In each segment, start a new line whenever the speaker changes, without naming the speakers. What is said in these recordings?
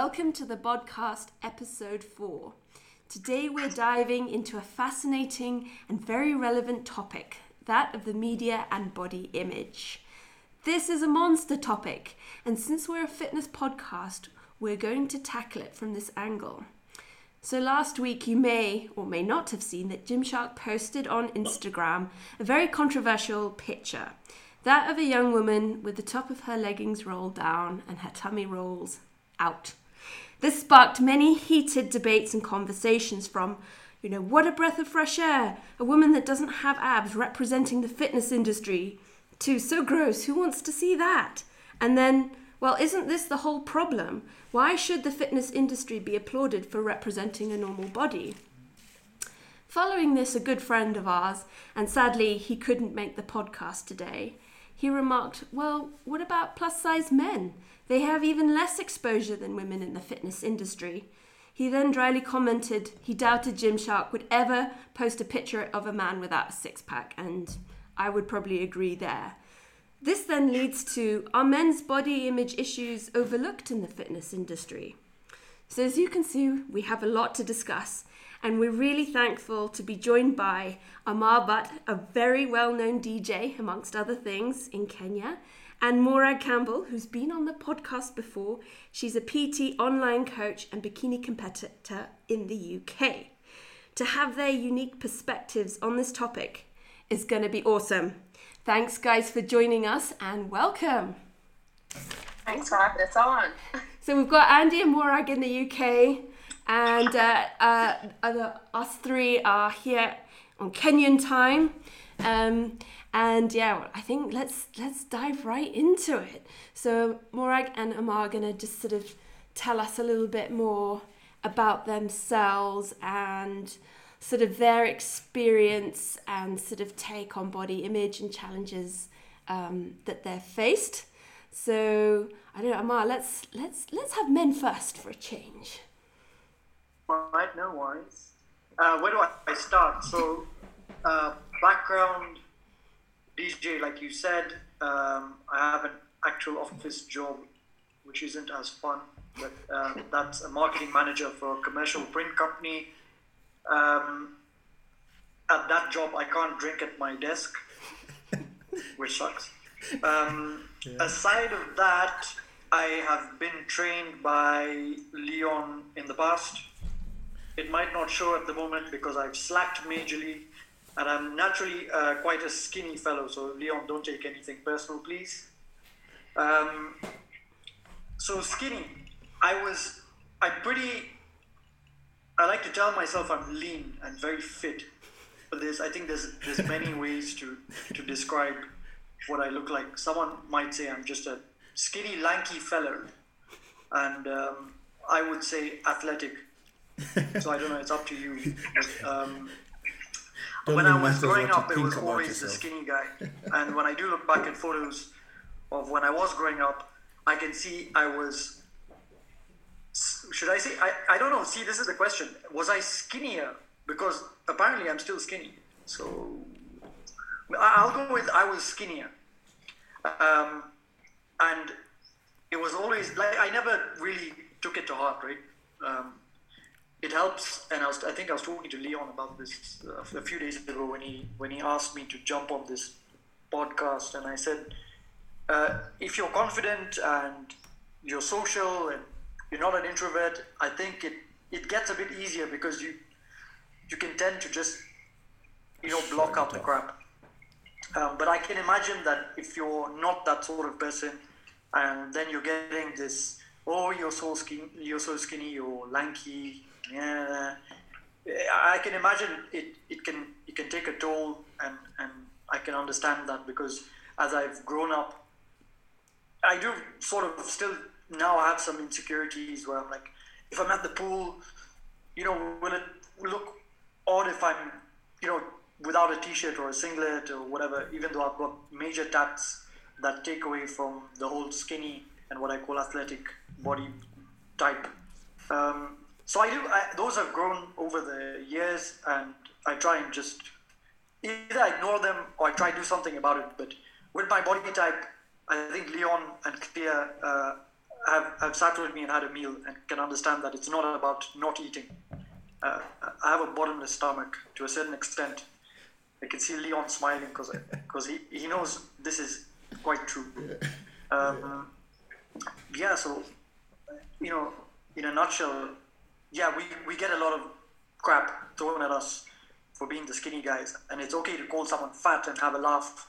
Welcome to the podcast episode 4. Today we're diving into a fascinating and very relevant topic that of the media and body image. This is a monster topic, and since we're a fitness podcast, we're going to tackle it from this angle. So, last week you may or may not have seen that Gymshark posted on Instagram a very controversial picture that of a young woman with the top of her leggings rolled down and her tummy rolls out. This sparked many heated debates and conversations from, you know, what a breath of fresh air, a woman that doesn't have abs representing the fitness industry, to so gross, who wants to see that? And then, well, isn't this the whole problem? Why should the fitness industry be applauded for representing a normal body? Following this, a good friend of ours, and sadly he couldn't make the podcast today, he remarked, Well, what about plus size men? They have even less exposure than women in the fitness industry. He then dryly commented he doubted Gymshark would ever post a picture of a man without a six pack, and I would probably agree there. This then leads to are men's body image issues overlooked in the fitness industry? So, as you can see, we have a lot to discuss, and we're really thankful to be joined by Amar Bhatt, a very well known DJ, amongst other things, in Kenya, and Morag Campbell, who's been on the podcast before. She's a PT online coach and bikini competitor in the UK. To have their unique perspectives on this topic is going to be awesome. Thanks, guys, for joining us and welcome.
Thanks for having us on.
So we've got Andy and Morag in the UK, and uh, uh, other, us three are here on Kenyan time. Um, and yeah, I think let's let's dive right into it. So Morag and Amar are gonna just sort of tell us a little bit more about themselves and sort of their experience and sort of take on body image and challenges um, that they're faced. So I don't know, Amar. Let's let's let's have men first for a change.
Right, no worries. Uh, where do I start? So, uh, background DJ, like you said, um, I have an actual office job, which isn't as fun, but um, that's a marketing manager for a commercial print company. Um, at that job, I can't drink at my desk, which sucks. Um, yeah. Aside of that, I have been trained by Leon in the past. It might not show at the moment because I've slacked majorly and I'm naturally uh, quite a skinny fellow, so Leon, don't take anything personal, please. Um, so skinny, I was, I'm pretty, I like to tell myself I'm lean and very fit, but there's, I think there's, there's many ways to, to describe what I look like. Someone might say I'm just a skinny, lanky fellow, and um, I would say athletic. so I don't know, it's up to you. Um, when I was growing up, it was always yourself. the skinny guy. and when I do look back at photos of when I was growing up, I can see I was. Should I say? I, I don't know. See, this is the question. Was I skinnier? Because apparently I'm still skinny. So I'll go with I was skinnier. Um, and it was always like I never really took it to heart, right? Um, it helps and I, was, I think I was talking to Leon about this uh, a few days ago when he when he asked me to jump on this podcast and I said uh, if you're confident and you're social and you're not an introvert I think it it gets a bit easier because you you can tend to just you know block out the crap. Um, but I can imagine that if you're not that sort of person and then you're getting this oh you're so skinny you're so skinny you're lanky yeah, I can imagine it. It can it can take a toll, and and I can understand that because as I've grown up, I do sort of still now have some insecurities where I'm like, if I'm at the pool, you know, will it look odd if I'm, you know, without a t-shirt or a singlet or whatever, even though I've got major tats that take away from the whole skinny and what I call athletic body type. Um, so I do. I, those have grown over the years, and I try and just either ignore them or I try to do something about it. But with my body type, I think Leon and Claire uh, have, have sat with me and had a meal and can understand that it's not about not eating. Uh, I have a bottomless stomach to a certain extent. I can see Leon smiling because because he, he knows this is quite true. Um, yeah, so you know, in a nutshell, yeah, we, we get a lot of crap thrown at us for being the skinny guys, and it's okay to call someone fat and have a laugh,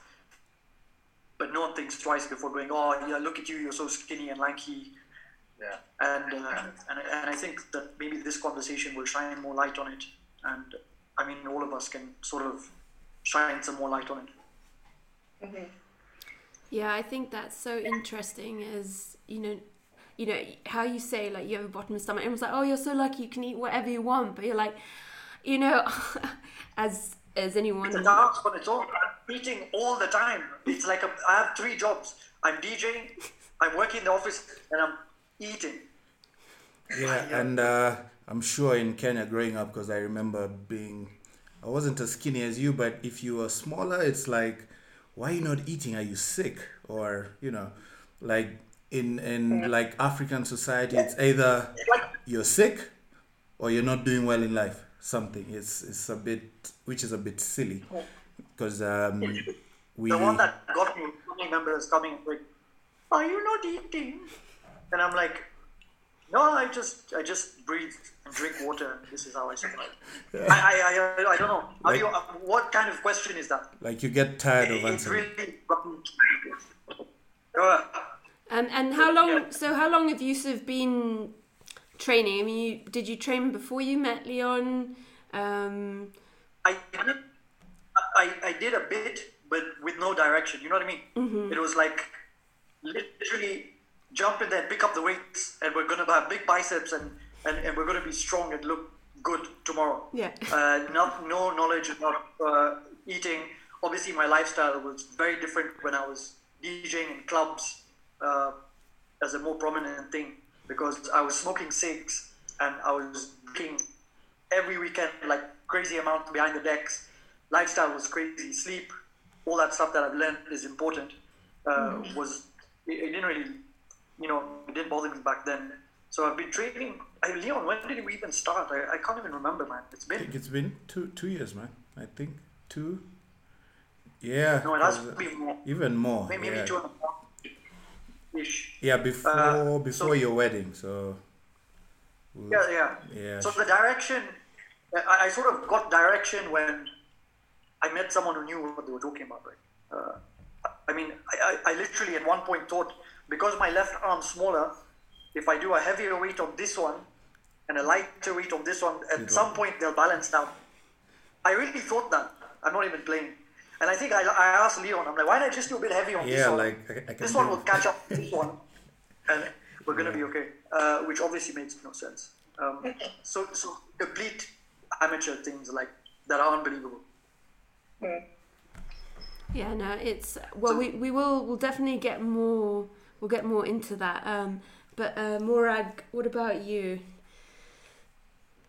but no one thinks twice before going, "Oh, yeah, look at you, you're so skinny and lanky."
Yeah.
And uh, and and I think that maybe this conversation will shine more light on it, and I mean, all of us can sort of shine some more light on it.
Yeah, I think that's so interesting. Is you know, you know how you say like you have a bottomless stomach. Everyone's like, oh, you're so lucky, you can eat whatever you want. But you're like, you know, as as anyone.
It's a dance on its own. I'm eating all the time. It's like a, I have three jobs. I'm DJing, I'm working in the office, and I'm eating.
Yeah, and uh, I'm sure in Kenya growing up, because I remember being, I wasn't as skinny as you, but if you were smaller, it's like, why are you not eating? Are you sick? Or, you know, like in, in like African society, it's either you're sick or you're not doing well in life. Something. It's, it's a bit, which is a bit silly. Because um, we.
The one that got me, family members coming like, "Are you not eating?" And I'm like, "No, I just, I just breathe and drink water. This is how I survive." I, I, I, I don't know. How
Like-
you, uh, what kind of question is that?
Like you get tired of
It's
answering.
really. Uh,
Um, and how long? So how long have you sort of been training? I mean, you, did you train before you met Leon? Um,
I did, I, I did a bit, but with no direction. You know what I mean? It was like literally jump in there, pick up the weights, and we're gonna have big biceps, and, and, and we're gonna be strong and look good tomorrow.
Yeah.
Uh, not no knowledge about uh, eating. Obviously, my lifestyle was very different when I was DJing in clubs uh, as a more prominent thing because I was smoking cigs and I was drinking every weekend like crazy amount behind the decks. Lifestyle was crazy. Sleep, all that stuff that I've learned is important. Uh, Was it, it didn't really, you know, it didn't bother me back then. So I've been training. I, Leon, when did we even start? I, I can't even remember, man. It's
I
been
think it's been two two years, man. I think two. Yeah.
no, it has
uh,
more.
even more.
Maybe,
yeah.
maybe two and a half ish.
Yeah, before
Uh,
before
so-
your wedding. So.
Yeah, yeah.
Yeah.
So the direction, I, I sort of got direction when I met someone who knew what they were talking about, right? Uh, I mean, I, I, I literally at one point thought because my left arm's smaller, if I do a heavier weight on this one and a lighter weight on this one, at some point they'll balance down. I really thought that. I'm not even playing. And I think I, I asked Leon, I'm like, why not I just do a bit heavy on this one?
yeah, like I, I can
this one will catch up with this one, and we're gonna be okay. Uh, which obviously makes no sense. Um, so, so complete amateur things like that are unbelievable.
yeah, no, it's well, we, we will we'll definitely get more we'll get more into that. Um, but uh, Morag, what about you?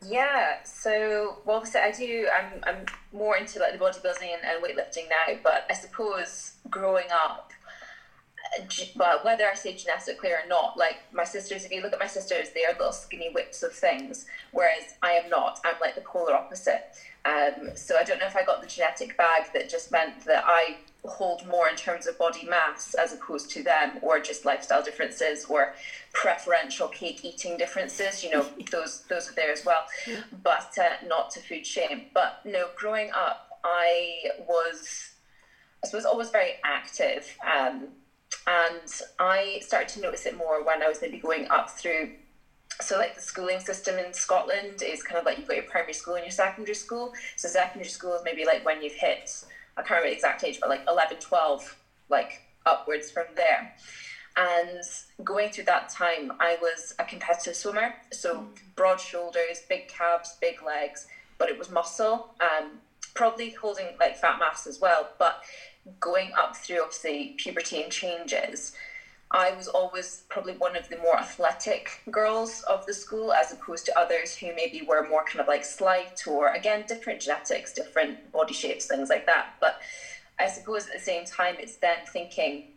Yeah, so well, obviously I do. I'm I'm more into like the bodybuilding and, and weightlifting now, but I suppose growing up, uh, ge- well, whether I say genetically or not, like my sisters, if you look at my sisters, they are little skinny whips of things, whereas I am not. I'm like the polar opposite. Um, so I don't know if I got the genetic bag that just meant that I hold more in terms of body mass as opposed to them, or just lifestyle differences, or preferential cake eating differences. You know, those those are there as well, but uh, not to food shame. But no, growing up, I was, I suppose, always very active. Um, and I started to notice it more when I was maybe going up through so like the schooling system in Scotland is kind of like you've got your primary school and your secondary school. So secondary school is maybe like when you've hit I can't remember the exact age, but like 11, 12, like upwards from there. And going through that time, I was a competitive swimmer. So broad shoulders, big calves, big legs, but it was muscle. Um, probably holding like fat mass as well. But going up through obviously puberty and changes, I was always probably one of the more athletic girls of the school, as opposed to others who maybe were more kind of like slight or again different genetics, different body shapes, things like that. But I suppose at the same time, it's then thinking,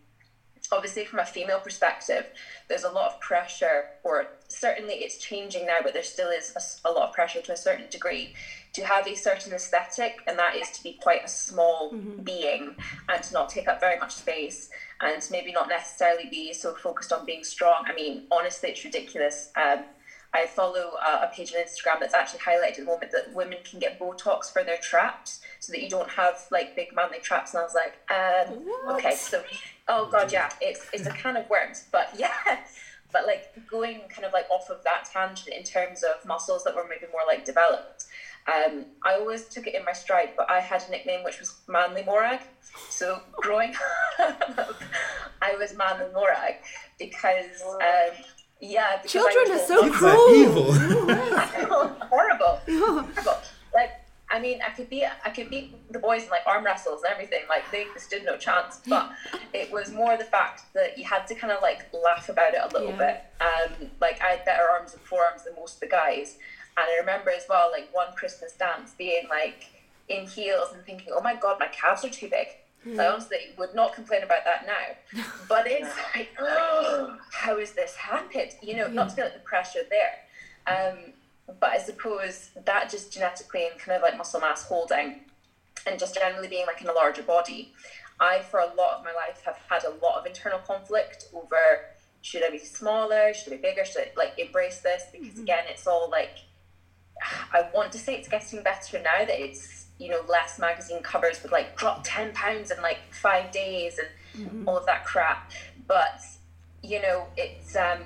obviously from a female perspective there's a lot of pressure or certainly it's changing now but there still is a, a, lot of pressure to a certain degree to have a certain aesthetic and that is to be quite a small mm-hmm. being and to not take up very much space and maybe not necessarily be so focused on being strong i mean honestly it's ridiculous um, I follow a, a page on Instagram that's actually highlighted at the moment that women can get Botox for their traps so that you don't have like big manly traps. And I was like, um, okay, so oh god, yeah, it's it's a can of worms, but yeah. But like going kind of like off of that tangent in terms of muscles that were maybe more like developed. Um, I always took it in my stride, but I had a nickname which was Manly Morag. So growing up, I was Manly Morag because um, yeah,
children are so cruel.
evil.
horrible. horrible. Like I mean, I could be I could beat the boys in like arm wrestles and everything. Like they stood no chance. But it was more the fact that you had to kind of like laugh about it a little yeah. bit. Um, like I had better arms and forearms than most of the guys. And I remember as well, like one Christmas dance being like in heels and thinking, oh my god, my calves are too big. Mm. I honestly would not complain about that now. But it's like, oh, how is this happened? You know, not to feel like the pressure there. Um, but I suppose that just genetically and kind of like muscle mass holding and just generally being like in a larger body. I, for a lot of my life, have had a lot of internal conflict over should I be smaller, should I be bigger, should I like embrace this? Because mm-hmm. again, it's all like, I want to say it's getting better now that it's you know less magazine covers with like drop 10 pounds in like five days and mm-hmm. all of that crap but you know it's um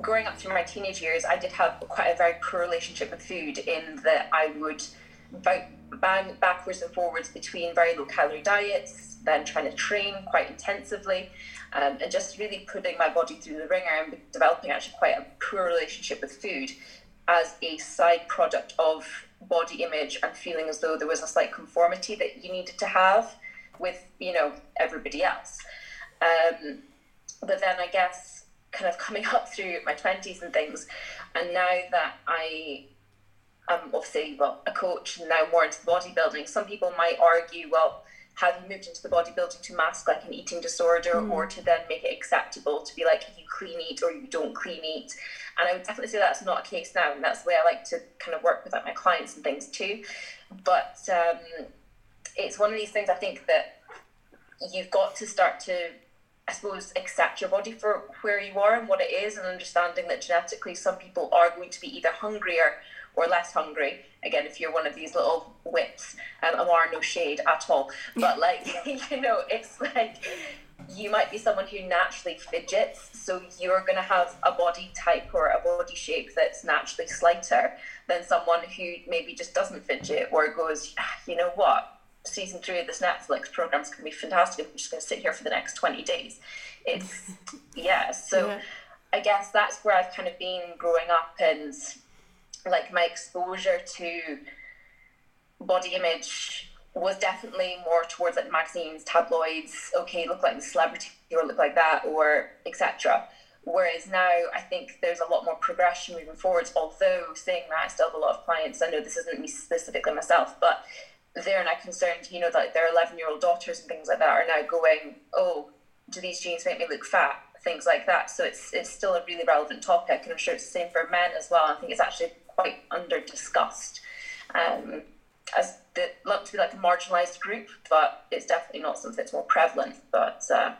growing up through my teenage years i did have quite a very poor relationship with food in that i would bang backwards and forwards between very low calorie diets then trying to train quite intensively um, and just really putting my body through the ringer and developing actually quite a poor relationship with food as a side product of body image and feeling as though there was a slight conformity that you needed to have with you know everybody else. Um, but then i guess kind of coming up through my 20s and things and now that i am obviously well a coach and now more into bodybuilding some people might argue well have you moved into the bodybuilding to mask like an eating disorder mm. or to then make it acceptable to be like you clean eat or you don't clean eat and I would definitely say that's not a case now, and that's the way I like to kind of work with like, my clients and things too. But um, it's one of these things I think that you've got to start to, I suppose, accept your body for where you are and what it is, and understanding that genetically some people are going to be either hungrier or less hungry. Again, if you're one of these little whips, um, Amar, no shade at all, but like you know, it's like you might be someone who naturally fidgets, so you're going to have a body type or a body shape that's naturally slighter than someone who maybe just doesn't fidget or goes, ah, you know what, season three of this Netflix program is going to be fantastic. I'm just going to sit here for the next 20 days. It's, yeah, so yeah. I guess that's where I've kind of been growing up and like my exposure to body image was definitely more towards like magazines, tabloids, okay, look like the celebrity or look like that or etc. Whereas now I think there's a lot more progression moving forwards, although saying that I still have a lot of clients, I know this isn't me specifically myself, but they're now concerned, you know, that their 11 year old daughters and things like that are now going, oh, do these jeans make me look fat? Things like that. So it's it's still a really relevant topic, and I'm sure it's the same for men as well. I think it's actually quite under discussed. Um, as the look to be like a marginalized group, but it's definitely not something that's more prevalent. But uh,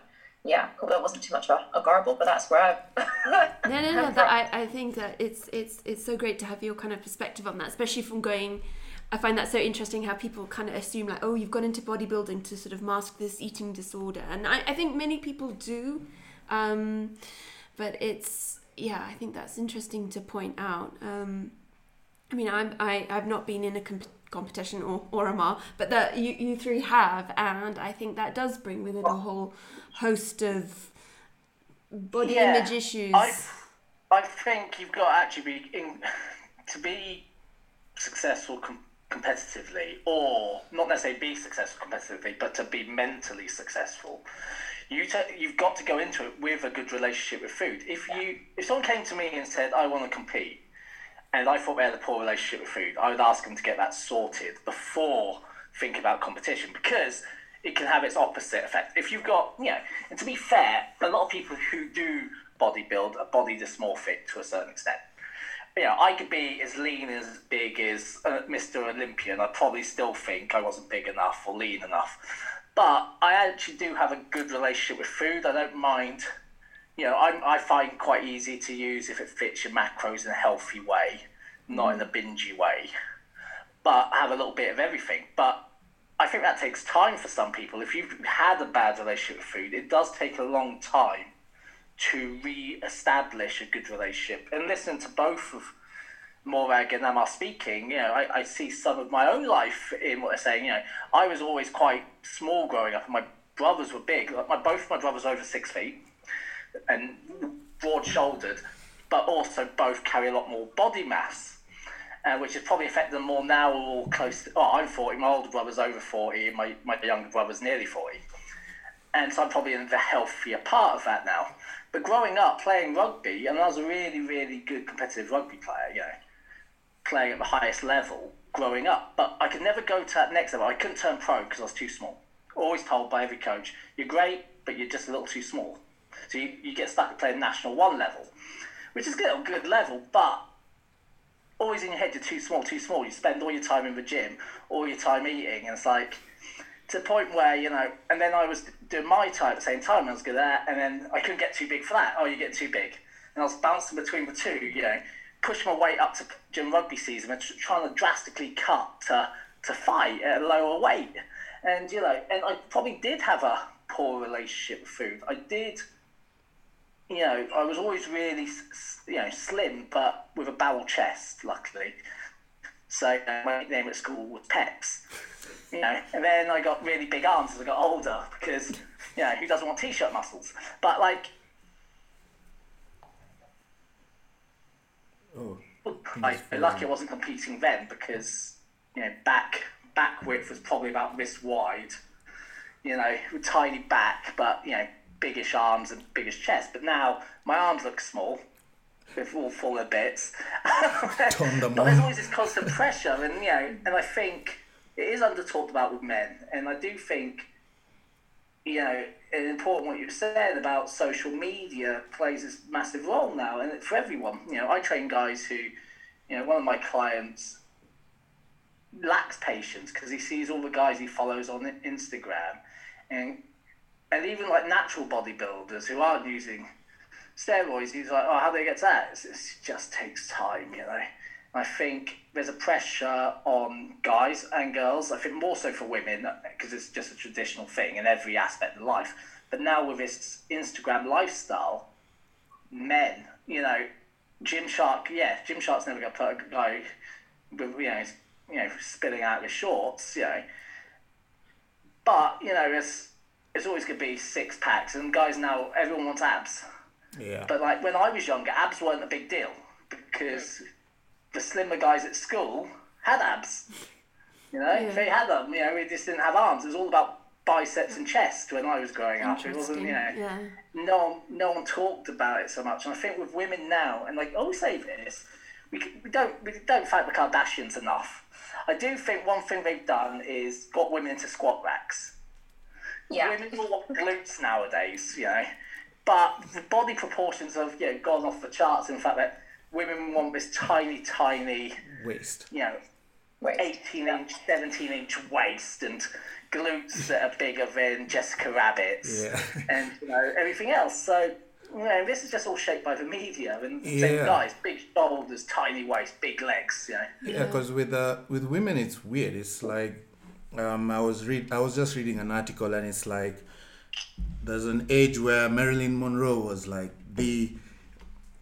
yeah, hope that wasn't too much of a, a garble, but that's where
I. no, no, no. That, I, I think that it's it's it's so great to have your kind of perspective on that, especially from going. I find that so interesting how people kind of assume like, oh, you've gone into bodybuilding to sort of mask this eating disorder, and I, I think many people do, um, but it's yeah, I think that's interesting to point out. Um, I mean, I'm I I've not been in a comp- competition or or Amar, but that you you three have, and I think that does bring with it a whole host of body yeah, image issues.
I I think you've got to actually be in, to be successful com- competitively, or not necessarily be successful competitively, but to be mentally successful. You te- you've got to go into it with a good relationship with food. If you if someone came to me and said, "I want to compete," and I thought we had a poor relationship with food, I would ask them to get that sorted before thinking about competition because it can have its opposite effect. If you've got, you know, and to be fair, a lot of people who do bodybuild are body dysmorphic to a certain extent. You know, I could be as lean as big as uh, Mr. Olympian. I probably still think I wasn't big enough or lean enough. But I actually do have a good relationship with food. I don't mind. You know, I'm, I find quite easy to use if it fits your macros in a healthy way, not in a mm. bingy way. But I have a little bit of everything. But I think that takes time for some people. If you've had a bad relationship with food, it does take a long time to re-establish a good relationship. And listen to both of Morag and Amar speaking, you know, I, I see some of my own life in what they're saying. You know, I was always quite small growing up, and my brothers were big. Like my both my brothers over six feet and broad-shouldered, but also both carry a lot more body mass. Uh, which has probably affected them more now. We're all close. To, oh, I'm 40. My older brother's over 40, and my, my younger brother's nearly 40. And so I'm probably in the healthier part of that now. But growing up playing rugby, and I was a really, really good competitive rugby player, you know, playing at the highest level growing up. But I could never go to that next level. I couldn't turn pro because I was too small. Always told by every coach, you're great, but you're just a little too small. So you, you get stuck at playing national one level, which is still a good level, but always in your head you're too small, too small. You spend all your time in the gym, all your time eating, and it's like to the point where you know. And then I was doing my time at the same time. I was good that, and then I couldn't get too big for that. Oh, you get too big, and I was bouncing between the two. You know, pushing my weight up to gym rugby season and trying to drastically cut to to fight at a lower weight. And you know, and I probably did have a poor relationship with food. I did you know, I was always really, you know, slim, but with a barrel chest, luckily. So uh, my nickname at school was Peps. You know, and then I got really big arms as I got older because, you know, who doesn't want t-shirt muscles? But like,
Oh,
I, I'm lucky I wasn't competing then because, you know, back back width was probably about wrist wide. You know, with tiny back, but you know, biggish arms and biggish chest. But now my arms look small. With all fuller bits. But there's always this constant pressure, and you know, and I think it is under talked about with men, and I do think, you know, it's important what you said about social media plays this massive role now, and for everyone. You know, I train guys who, you know, one of my clients lacks patience because he sees all the guys he follows on Instagram, and and even like natural bodybuilders who aren't using steroids, he's like, oh, how do they get that? It just takes time, you know. I think there's a pressure on guys and girls. I think more so for women because it's just a traditional thing in every aspect of life. But now with this Instagram lifestyle, men, you know, Gymshark, yeah, Gymshark's never going to put a guy with, you know, you know, spilling out his shorts, you know. But, you know, it's, it's always going to be six packs, and guys now, everyone wants abs.
Yeah.
But like when I was younger, abs weren't a big deal because the slimmer guys at school had abs. You know,
Yeah.
they had them. You know, we just didn't have arms. It was all about biceps and chest when I was growing up. It wasn't, you know,
Yeah.
no one, no one talked about it so much. And I think with women now, and like I always say this, we, c- we don't we don't thank the Kardashians enough. I do think one thing they've done is got women into squat racks.
Yeah.
Women all want glutes nowadays, you know, but the body proportions have you know gone off the charts. In fact, that women want this tiny, tiny,
Waist.
you know,
Wait.
18 inch, 17 inch waist and glutes that are bigger than Jessica Rabbit's
Yeah.
and you know everything else. So you know, this is just all shaped by the media and
Yeah.
same guys, big shoulders, tiny waist, big legs. You know,
Yeah, because with uh, with women it's weird. It's like um, I was read I was just reading an article and it's like there's an age where Marilyn Monroe was like the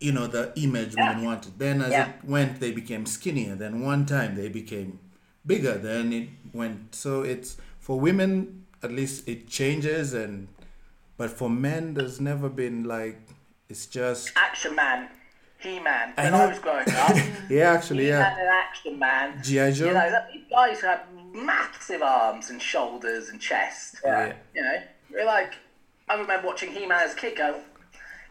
you know the image women wanted. Then as
Yeah.
it went, they became skinnier. Then one time they became bigger. Then it went. So it's for women at least it changes and but for men there's never been like it's just
Action Man, He Man.
I
When
know.
I was growing up,
yeah actually
He
yeah
Action Man.
G.I. Joe
You know, that, these guys who had massive arms and shoulders and chest.
Yeah.
You know, we're like, I remember watching He Man as a kid go,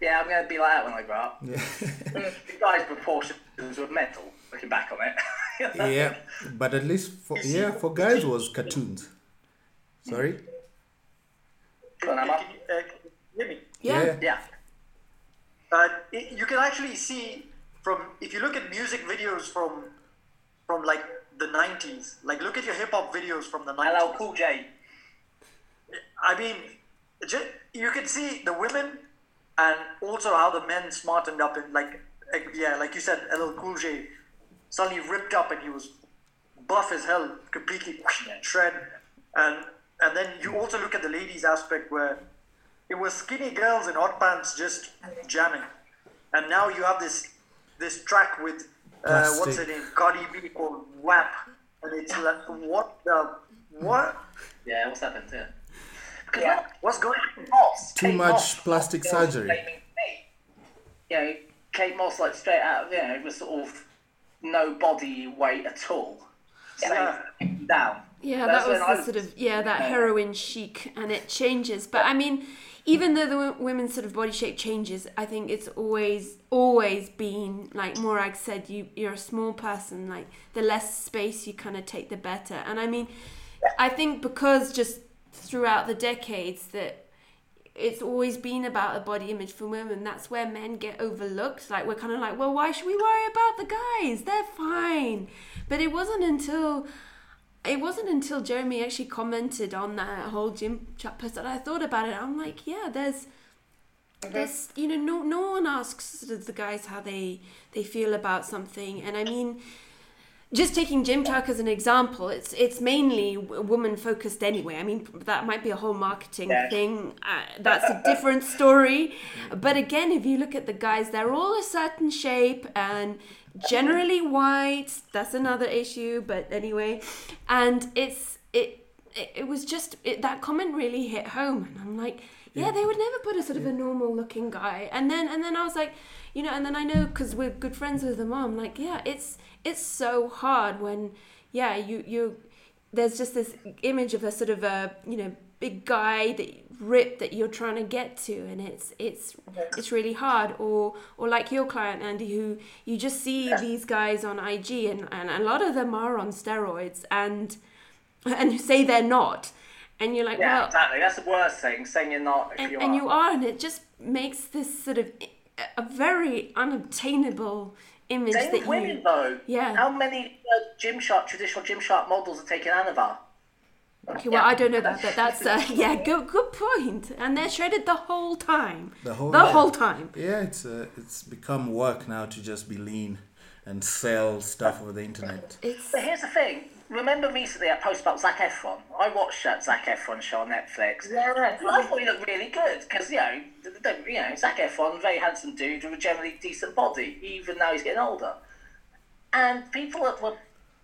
yeah, I'm going to be like that when I grow up.
yeah.
Guy's proportions were mental, looking back on it. You know?
yeah but at least for yeah for guys was cartoons sorry
Can,
Go on,
can,
Emma.
can you, uh, can you hear me?
Yeah.
Yeah.
Uh, it, you can actually see from if you look at music videos from from like the 90s like look at your hip hop videos from the 90s
LL Cool J.
I mean, you can see the women and also how the men smartened up and like, like yeah, like you said, LL Cool J suddenly ripped up and he was buff as hell, completely shred, and and then you also look at the ladies aspect where it was skinny girls in hot pants just jamming, and now you have this this track with uh, what's her
Plastic.
name, Cardi B called WAP, and it's like what the what?
Yeah, what's happened to it? Because
Yeah.
what's going on?
Moss,
Too
Kate
much
Moss,
plastic surgery.
claiming You know, Kate Moss, like straight out of, you know, was sort of no body weight at all.
Yeah.
Saying, down.
Yeah,
That's
that was
when I
the sort of yeah that
Yeah.
heroin chic, and it changes. But I mean, even though the wo- women's sort of body shape changes, I think it's always always been like Morag said. You you're a small person. Like the less space you kind of take, the better. And I mean, I think because just throughout the decades that it's always been about a body image for women. That's where men get overlooked. Like we're kind of like, well, why should we worry about the guys? They're fine. But it wasn't until it wasn't until Jeremy actually commented on that whole gym chat post that I thought about it. I'm like, yeah, there's there's you know no no one asks the guys how they they feel about something, and I mean. Just taking Gymshark as an example, it's it's mainly woman focused anyway. I mean, that might be a whole marketing
Yeah.
thing. Uh, that's a different story. But again, if you look at the guys, they're all a certain shape and generally white. That's another issue. But anyway, and it's it it, it was just it, that comment really hit home, and I'm like, yeah, they would never put a sort of a normal looking guy. And then and then I was like, you know, and then I know because we're good friends with the mom. Like, yeah, it's it's so hard when yeah you you there's just this image of a sort of a you know big guy that rip that you're trying to get to and it's it's it's really hard. Or or like your client Andy who you just see these guys on IG and, and a lot of them are on steroids and and who say they're not and you're like
Yeah,
well
exactly. That's the worst thing, saying you're not if
and,
you
and
are.
you are and it just makes this sort of a very unobtainable image
Same
that
with
you
women, though.
Yeah.
How many uh, Gymshark, traditional Gymshark models are taking Anavar?
Okay, well, I don't know that, but that's uh, yeah, good good point. And they're shredded the whole time.
The whole-
the
yeah.
whole time.
Yeah, it's uh, it's become work now to just be lean and sell stuff over the internet.
It's
But here's the thing. Remember recently I posted about Zac Efron? I watched that Zac Efron show on Netflix.
Yeah.
I thought he looked really good because you know, the, the, you know, Zac Efron, very handsome dude with a generally decent body, even though he's getting older. And people were- were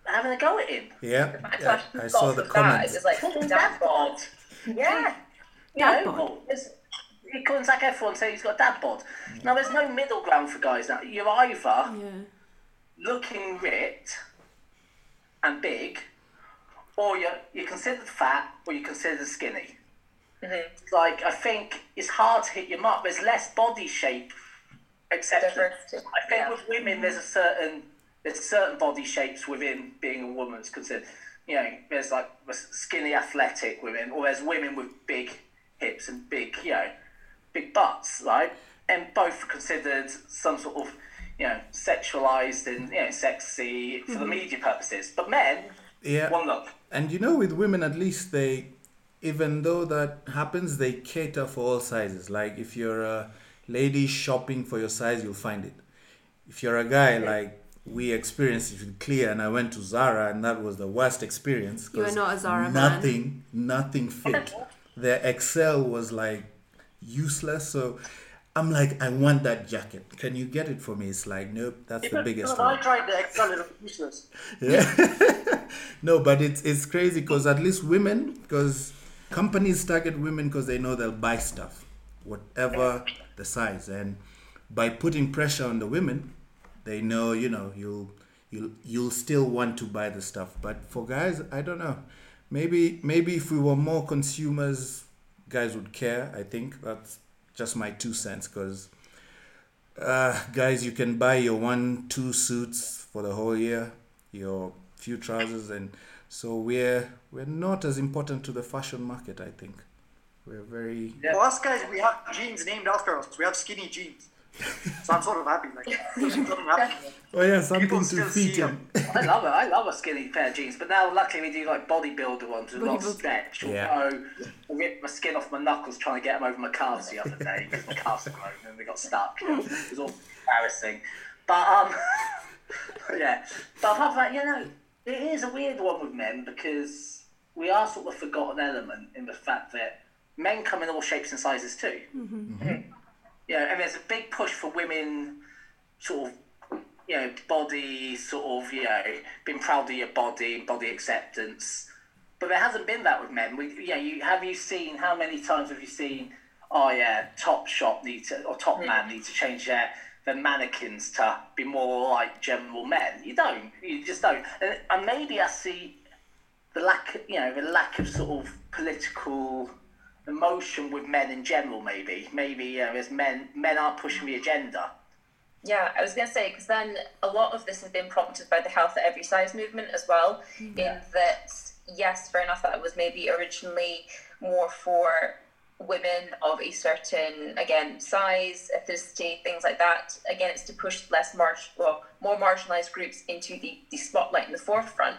having a go at him.
Yeah, yeah, I saw the
from that,
comments.
It was like,
Call him dad bod.
Yeah.
You
Dad
know,
bod.
well, there's- he calling Zac Efron saying he's got a dad bod. Now there's no middle ground for guys now. You're either
yeah.
looking ripped and big, or you're, you're considered fat, or you're considered skinny. Mm-hmm. Like, I think it's hard to hit your mark. There's less body shape acceptance. I think
yeah.
with women, there's a certain there's certain body shapes within being a woman is considered. You know, there's like skinny athletic women, or there's women with big hips and big, you know, big butts, right? And both are considered some sort of, you know, sexualized and you know, sexy for the hmm. media purposes. But men,
Yeah.
one look.
And you know, with women, at least they, even though that happens, they cater for all sizes. Like if you're a lady shopping for your size, you'll find it. If you're a guy, like we experienced it with Claire, and I went to Zara, and that was the worst experience.
You were
'cause
not a Zara man.
Nothing, nothing fit. Their XL was like useless. So I'm like, I want that jacket. Can you get it for me? It's like, nope, that's the biggest one.
I tried the XL, it was useless.
No, but it's it's crazy because at least women, because companies target women because they know they'll buy stuff, whatever the size, and by putting pressure on the women, they know you know you'll you'll you'll still want to buy the stuff. But for guys, I don't know. Maybe maybe if we were more consumers, guys would care. I think that's just my two cents because uh, guys, you can buy your one, two suits for the whole year, your few trousers, and so we're we're not as important to the fashion market. I think. We're very.
Yeah.
For us guys, we have jeans named after us. We have skinny jeans. So I'm sort of happy. Like, I'm sort of happy.
Oh yeah, something
People
to feed
see
him.
I love it. I love a skinny pair of jeans, but now luckily we do like bodybuilder ones with a lot of
Bodybuilder.
stretch.
Yeah.
Although I ripped my skin off my knuckles trying to get them over my calves the other day because my calves are grown and they got stuck. It was all embarrassing. But um, yeah. But apart from that, you know, it is a weird one with men because we are sort of a forgotten element in the fact that men come in all shapes and sizes too. Mm-hmm. Mm-hmm. Mm-hmm. You know, and there's a big push for women sort of you know, body sort of, you know, being proud of your body, body acceptance. But there hasn't been that with men. We, you know, you have you seen how many times have you seen? Oh yeah, Topshop need to or top mm. man need to change their their mannequins to be more like general men. You don't. You just don't. And, and maybe I see the lack, you know, the lack of sort of political emotion with men in general. Maybe, maybe you know, as men, men aren't pushing the agenda.
Yeah, I was going to say because then a lot of this has been prompted by the health at every size movement as well. Mm-hmm. In that, yes, fair enough, that was maybe originally more for women of a certain again size, ethnicity, things like that. Again, it's to push less mar- well, more marginalized groups into the, the spotlight in the forefront.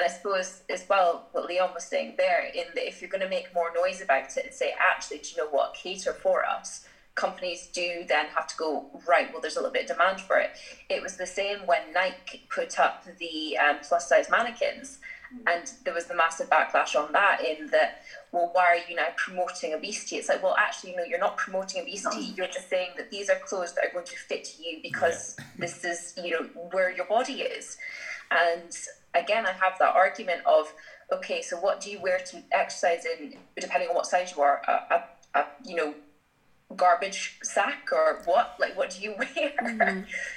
And I suppose as well what Leon was saying there, in that if you're going to make more noise about it and say, actually, do you know what, cater for us, companies do then have to go right well there's a little bit of demand for it. It was the same when nike put up the um, plus size mannequins. And there was the massive backlash on that in that well why are you now promoting obesity? It's like well actually no you're not promoting obesity. You're just saying that these are clothes that are going to fit you because this is you know where your body is and again i have that argument of okay so what do you wear to exercise in depending on what size you are a, a, a you know garbage sack or what? Like, what do you wear?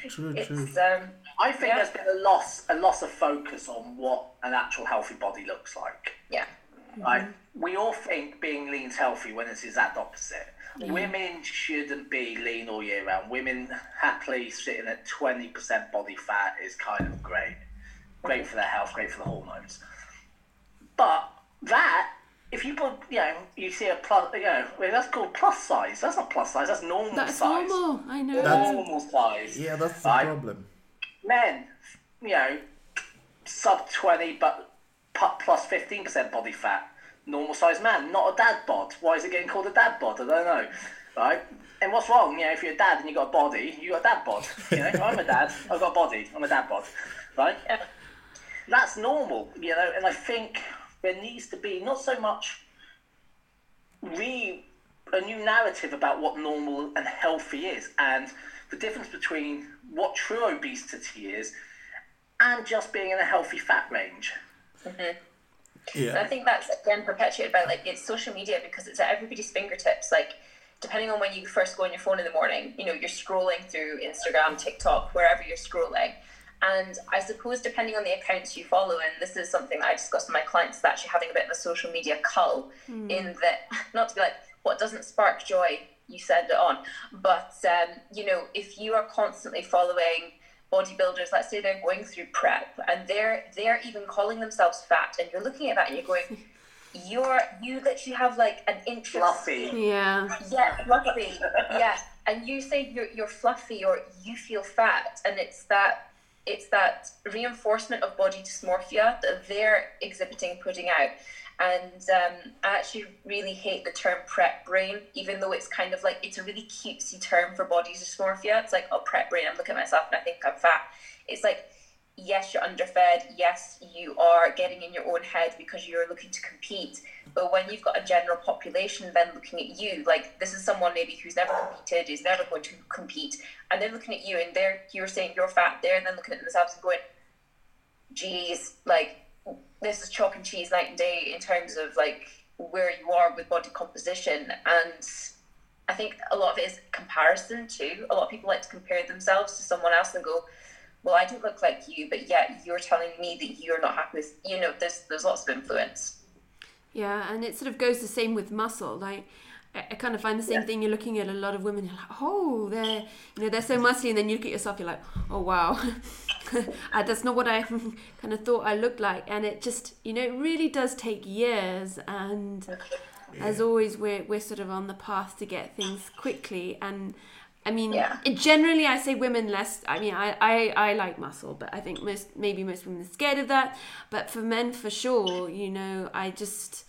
True,
It's
true.
um,
I think
Yeah.
there's been a loss, a loss of focus on what an actual healthy body looks like.
yeah,
Like we all think being lean's healthy when it's the exact opposite. Women shouldn't be lean all year round. Women happily sitting at twenty percent body fat is kind of great. Great for their health, great for the hormones. But that, if you put, you know, you see a plus, you know, well, that's called plus size. That's not plus size. That's normal size.
That's
size.
normal. I know.
That's-
Normal size.
Yeah, that's the
Right.
problem.
men, you know, sub 20 but plus 15% body fat, normal sized man, not a dad bod. Why is it getting called a dad bod? I don't know. Right? And what's wrong? You know, if you're a dad and you got a body, you got a dad bod. You know, I'm a dad, I've got a body, I'm a dad bod. Right? That's normal, you know, and I think there needs to be not so much re a new narrative about what normal and healthy is and the difference between what true obesity is and just being in a healthy fat range. Mm-hmm.
and I
Yeah.
think that's again perpetuated by like it's social media because it's at everybody's fingertips. Like, depending on when you first go on your phone in the morning, you know, you're scrolling through Instagram, TikTok, wherever you're scrolling. And I suppose depending on the accounts you follow, and this is something that I discuss with my clients, is actually having a bit of a social media cull in that, not to be like, what doesn't spark joy, you send it on. But, um, you know, if you are constantly following bodybuilders, let's say they're going through prep and they're they're even calling themselves fat, and you're looking at that and you're going, you're you literally have like an inch
Fluffy.
Yeah.
yeah, fluffy. yeah, and you say you're you're fluffy or you feel fat, and it's that it's that reinforcement of body dysmorphia that they're exhibiting, putting out. And um, I actually really hate the term prep brain, even though it's kind of like it's a really cutesy term for body dysmorphia. It's like, oh, prep brain. I'm looking at myself and I think I'm fat. It's like yes, you're underfed. Yes, you are getting in your own head because you're looking to compete. But when you've got a general population then looking at you, like this is someone maybe who's never competed, is never going to compete, and they're looking at you and they're you're saying you're fat, there, and then looking at themselves and going, geez, like this is chalk and cheese night and day in terms of like where you are with body composition and I think a lot of it is comparison too. A lot of people like to compare themselves to someone else and go, well, I don't look like you, but yet you're telling me that you're not happy with, you know, there's, there's lots of influence.
Yeah, and it sort of goes the same with muscle. Like, I, I kind of find the same
Yeah.
thing. You're looking at a lot of women, you're like, oh, they're, you know, they're so muscly, and then you look at yourself, you're like, oh wow, uh, that's not what I kind of thought I looked like. And it just, you know, it really does take years. And as always we're we're sort of on the path to get things quickly and I mean,
Yeah.
generally, I say women less. I mean, I, I, I like muscle, but I think most maybe most women are scared of that. But for men, for sure, you know, I just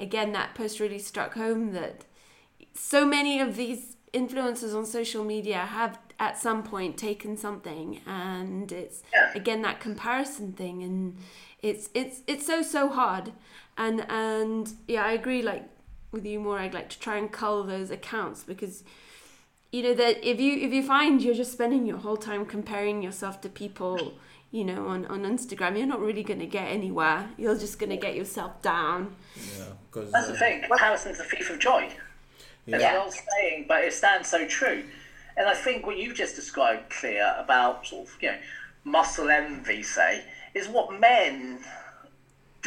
again that post really struck home that so many of these influencers on social media have at some point taken something and it's
Yeah.
again that comparison thing and it's it's it's so so hard and and yeah i agree like with you more i'd like to try and cull those accounts because you know that if you if you find you're just spending your whole time comparing yourself to people you know on on instagram you're not really going to get anywhere you're just going to get yourself down
Yeah, because
That's the uh, thing. Comparison's the thief of joy. That's
Yeah.
an old saying, but it stands so true. And I think what you just described, Claire about sort of you know muscle envy, say, is what men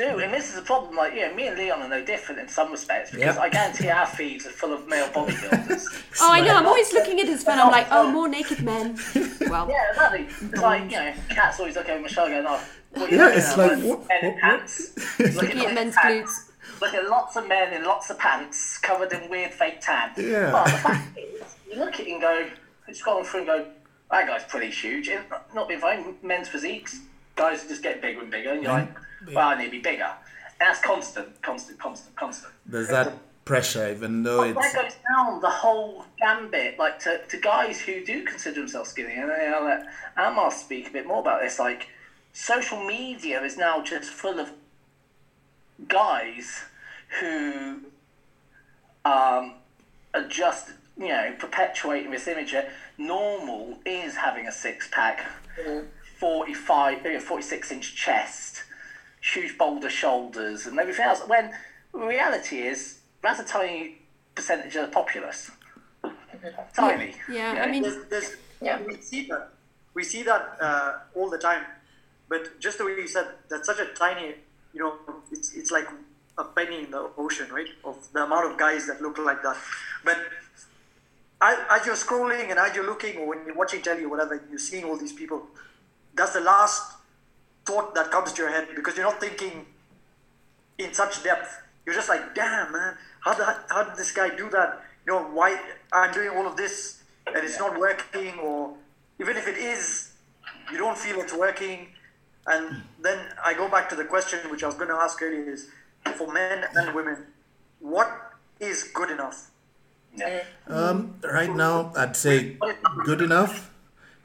do. And this is a problem. Like you know, me and Leon are no different in some respects because
Yeah.
I guarantee our feeds are full of male bodybuilders.
oh i know i'm always looking at his phone i'm like oh more naked men well
yeah, exactly. It's like you know, cats always look over Michelle going, "Oh, what are you
Yeah, it's
at?
like,
Men
what-
in
what-
pants.
looking at men's glutes
Look at lots of men in lots of pants covered in weird fake tan.
Yeah.
But the fact is, you look at it and go, you scroll through and go, that guy's pretty huge. And not being funny, men's physiques, guys just get bigger and bigger, and you're like, well, I need to be bigger. And that's constant, constant, constant, constant.
there's that pressure, even though
But that goes down the whole gambit, like to, to guys who do consider themselves skinny. And I'll let Amar speak a bit more about this. Like, social media is now just full of guys who um, are just, you know, perpetuating this image that normal is having a six pack, 45, uh, 46 inch chest, huge boulder shoulders, and everything else. When reality is that's a tiny percentage of the populace. Tiny.
yeah
you
i mean
There's, there's,
Yeah.
We see that. We see that uh, all the time. But just the way you said, that's such a tiny, you know, it's, it's like a penny in the ocean, right? Of the amount of guys that look like that. But as, as you're scrolling and as you're looking, or when you're watching telly or whatever, you're seeing all these people. That's the last thought that comes to your head because you're not thinking in such depth. You're just like, damn, man, how did, how did this guy do that? You know, why I'm doing all of this and it's not working, or even if it is, you don't feel it's working. And then I go back to the question which I was going to ask earlier: is for men and women, what is good enough?
Yeah.
Um, right now, I'd say good enough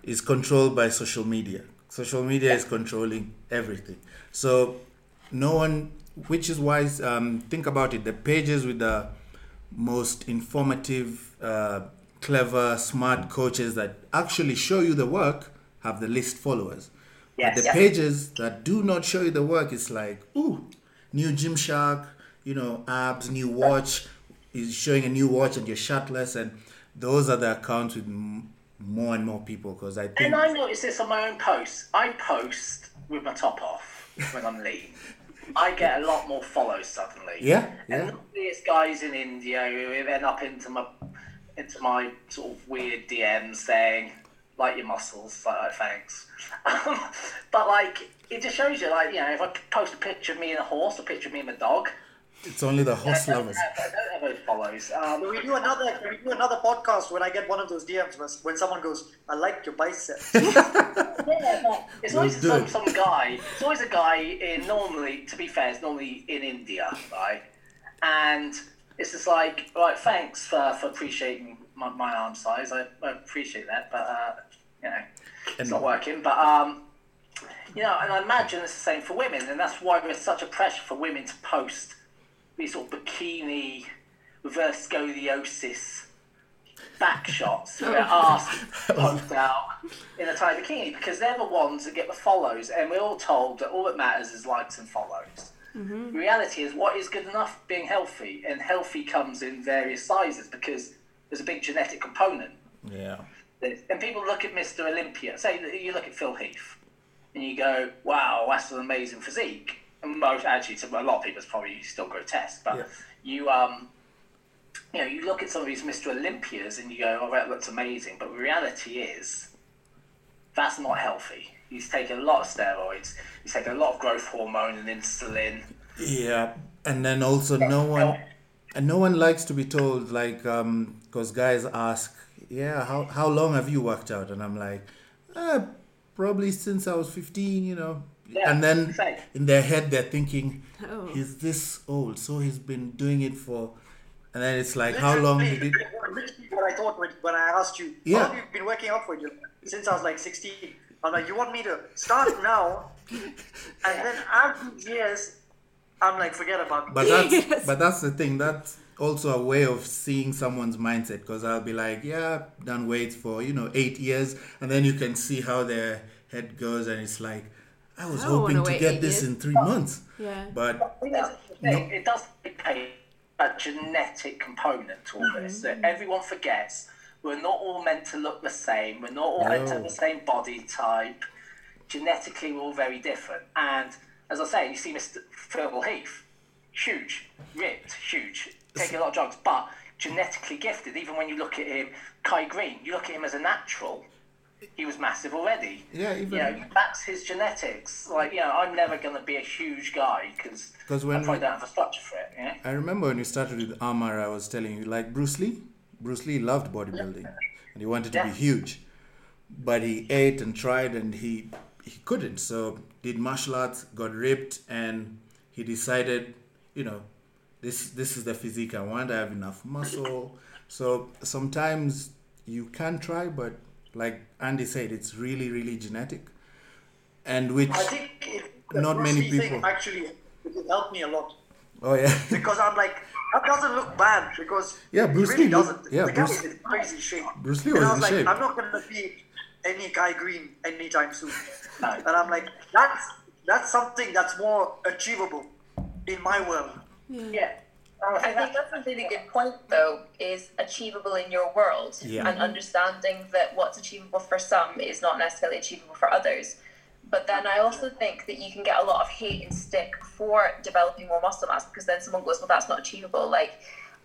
is controlled by social media. Social media is controlling everything. So, no one, which is why, um, think about it the pages with the most informative, uh, clever, smart coaches that actually show you the work have the least followers.
Yes.
But the
Yeah.
pages that do not show you the work is like, ooh, new Gymshark, you know, abs, new watch, is showing a new watch and you're shirtless. And those are the accounts with m- more and more people because I think.
And I noticed this on my own posts. I post with my top off when I'm lean. I get a lot more follows suddenly.
Yeah,
And
yeah.
normally it's guys in India who end up into my into my sort of weird DMs saying, like your muscles, like, like thanks. Um, but like it just shows you like, you know, if I post a picture of me and a horse, a picture of me and a dog,
It's only the horse
I
lovers.
have, I don't have those follows. Um,
we do another? Can we do another podcast when I get one of those DMs when- when someone goes, "I like your biceps."
Yeah, but it's always
do
some,
it.
some guy. It's always a guy in normally. To be fair, it's normally in India, right? And it's just like, right, thanks for, for appreciating my, my arm size. I, I appreciate that, but uh, you know, it's
And-
not working. But um, you know, and I imagine it's the same for women, and that's why there's such a pressure for women to post these sort of bikini reverse scoliosis back shots where their arse poked out in a tight bikini because they're the ones that get the follows, and we're all told that all that matters is likes and follows. The reality is, what is good enough? Being healthy, and healthy comes in various sizes because there's a big genetic component.
Yeah.
And people look at Mr. Olympia. Say you look at Phil Heath, and you go, "Wow, that's an amazing physique." Most actually, to a lot of people, it's probably still grotesque. But
Yeah.
you, um, you know, you look at some of these Mr. Olympias, and you go, "Oh, that looks amazing." But reality is, that's not healthy. He's taking a lot of steroids. He's taking a lot of growth hormone and insulin.
Yeah. And then also, no one. and no one likes to be told like because guys ask yeah how, how long have you worked out and i'm like eh, probably since i was 15 you know
Yeah,
and then
same.
in their head they're thinking
Oh.
he's this old so he's been doing it for and then it's like how long did it
Literally what I thought when, when I asked you,
Yeah.
how long have you been working out for you since I was like 16? I'm like, you want me to start now? And then after years, I'm like, forget about it.
but that's
Yes.
but that's the thing that's also a way of seeing someone's mindset because i'll be like yeah I've done weights for you know eight years and then you can see how their head goes and it's like i was
I
hoping
wanna
get this
years.
in three months
Yeah.
but
I think that's the thing. It does indicate a genetic component to all this mm-hmm. that everyone forgets. We're not all meant to look the same. We're not all meant to have the same body type. Genetically, we're all very different. And as I say, you see Mr. Phil Heath, huge, ripped, huge, taking a lot of drugs, but genetically gifted. Even when you look at him, Kai Greene, you look at him as a natural. He was massive already.
Yeah, even-
you know that's his genetics. Like you know, I'm never gonna be a huge guy because I
when
probably
we-
don't have a structure for it. You know?
I remember when you started with Amar, I was telling you, like Bruce Lee. Bruce Lee loved bodybuilding, and he wanted to be huge, but he ate and tried, and he he couldn't. So did martial arts, got ripped, and he decided, you know, this this is the physique I want. I have enough muscle. So sometimes you can try, but like Andy said, it's really really genetic, and which
I think it, the
Not
Bruce
many
Lee thing
people.
actually it helped me a lot
oh yeah.
because I'm like, that doesn't look bad because
Yeah,
he
Bruce
really
Lee
doesn't.
yeah,
the guy
Bruce-
is in crazy shape.
Bruce Lee
and
was
I was
in
like,
shape.
I'm not gonna be any Kai Greene anytime soon. And I'm like, that's that's something that's more achievable in my world.
Yeah.
I think that's a really good point, though, is achievable in your world
Yeah.
and understanding that what's achievable for some is not necessarily achievable for others. But then I also think that you can get a lot of hate and stick for developing more muscle mass because then someone goes, well, that's not achievable. Like,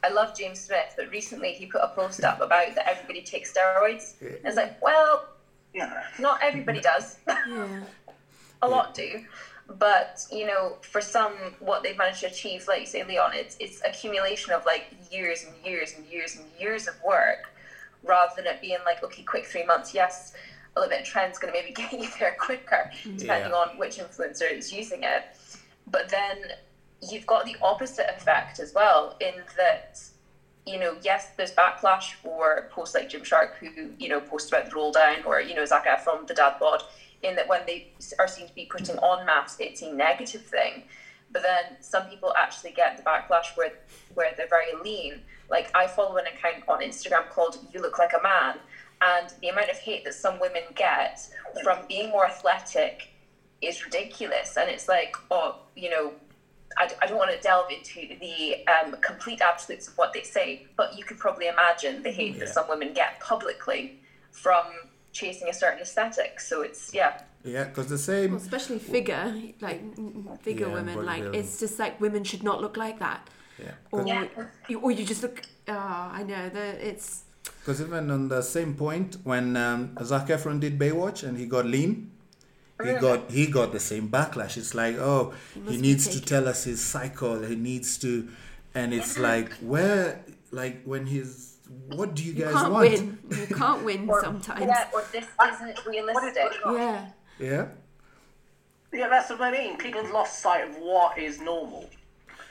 I love James Smith, but recently he put a post up about that everybody takes steroids. And it's like, well, not everybody does. A lot do but you know for some what they've managed to achieve like you say leon it's it's accumulation of like years and years and years and years of work rather than it being like okay quick three months yes a little bit of trend's going to maybe get you there quicker mm-hmm. depending
Yeah.
on which influencer is using it. But then you've got the opposite effect as well in that you know, yes, there's backlash for posts like Gymshark who, you know, posts about the roll down or, you know, Zac Efron, the dad bod, in that when they are seen to be putting on mass, it's a negative thing. But then some people actually get the backlash where where they're very lean. Like I follow an account on Instagram called You Look Like a Man, and the amount of hate that some women get from being more athletic is ridiculous. And it's like, oh, you know, I, I don't want to delve into the um, complete absolutes of what they say, but you could probably imagine the hate that some women get publicly from chasing a certain aesthetic. So it's, yeah,
Yeah, because the same.
Well, especially figure, like figure
Yeah,
women, like
bodybuilding.
it's just like women should not look like that,
Yeah,
or
Yeah.
you, or you just look. Oh, I know that it's
because even on the same point, when um, Zac Efron did Baywatch and he got lean, he got he got the same backlash. It's like, oh, he
must be
needs to tell us his cycle. He needs to, and it's like, where, like when he's, what do you
you
guys
can't
want?
win. You can't win
or,
sometimes.
yeah, or this isn't realistic.
Yeah,
Yeah,
Yeah, that's what I mean. People have lost sight of what is normal.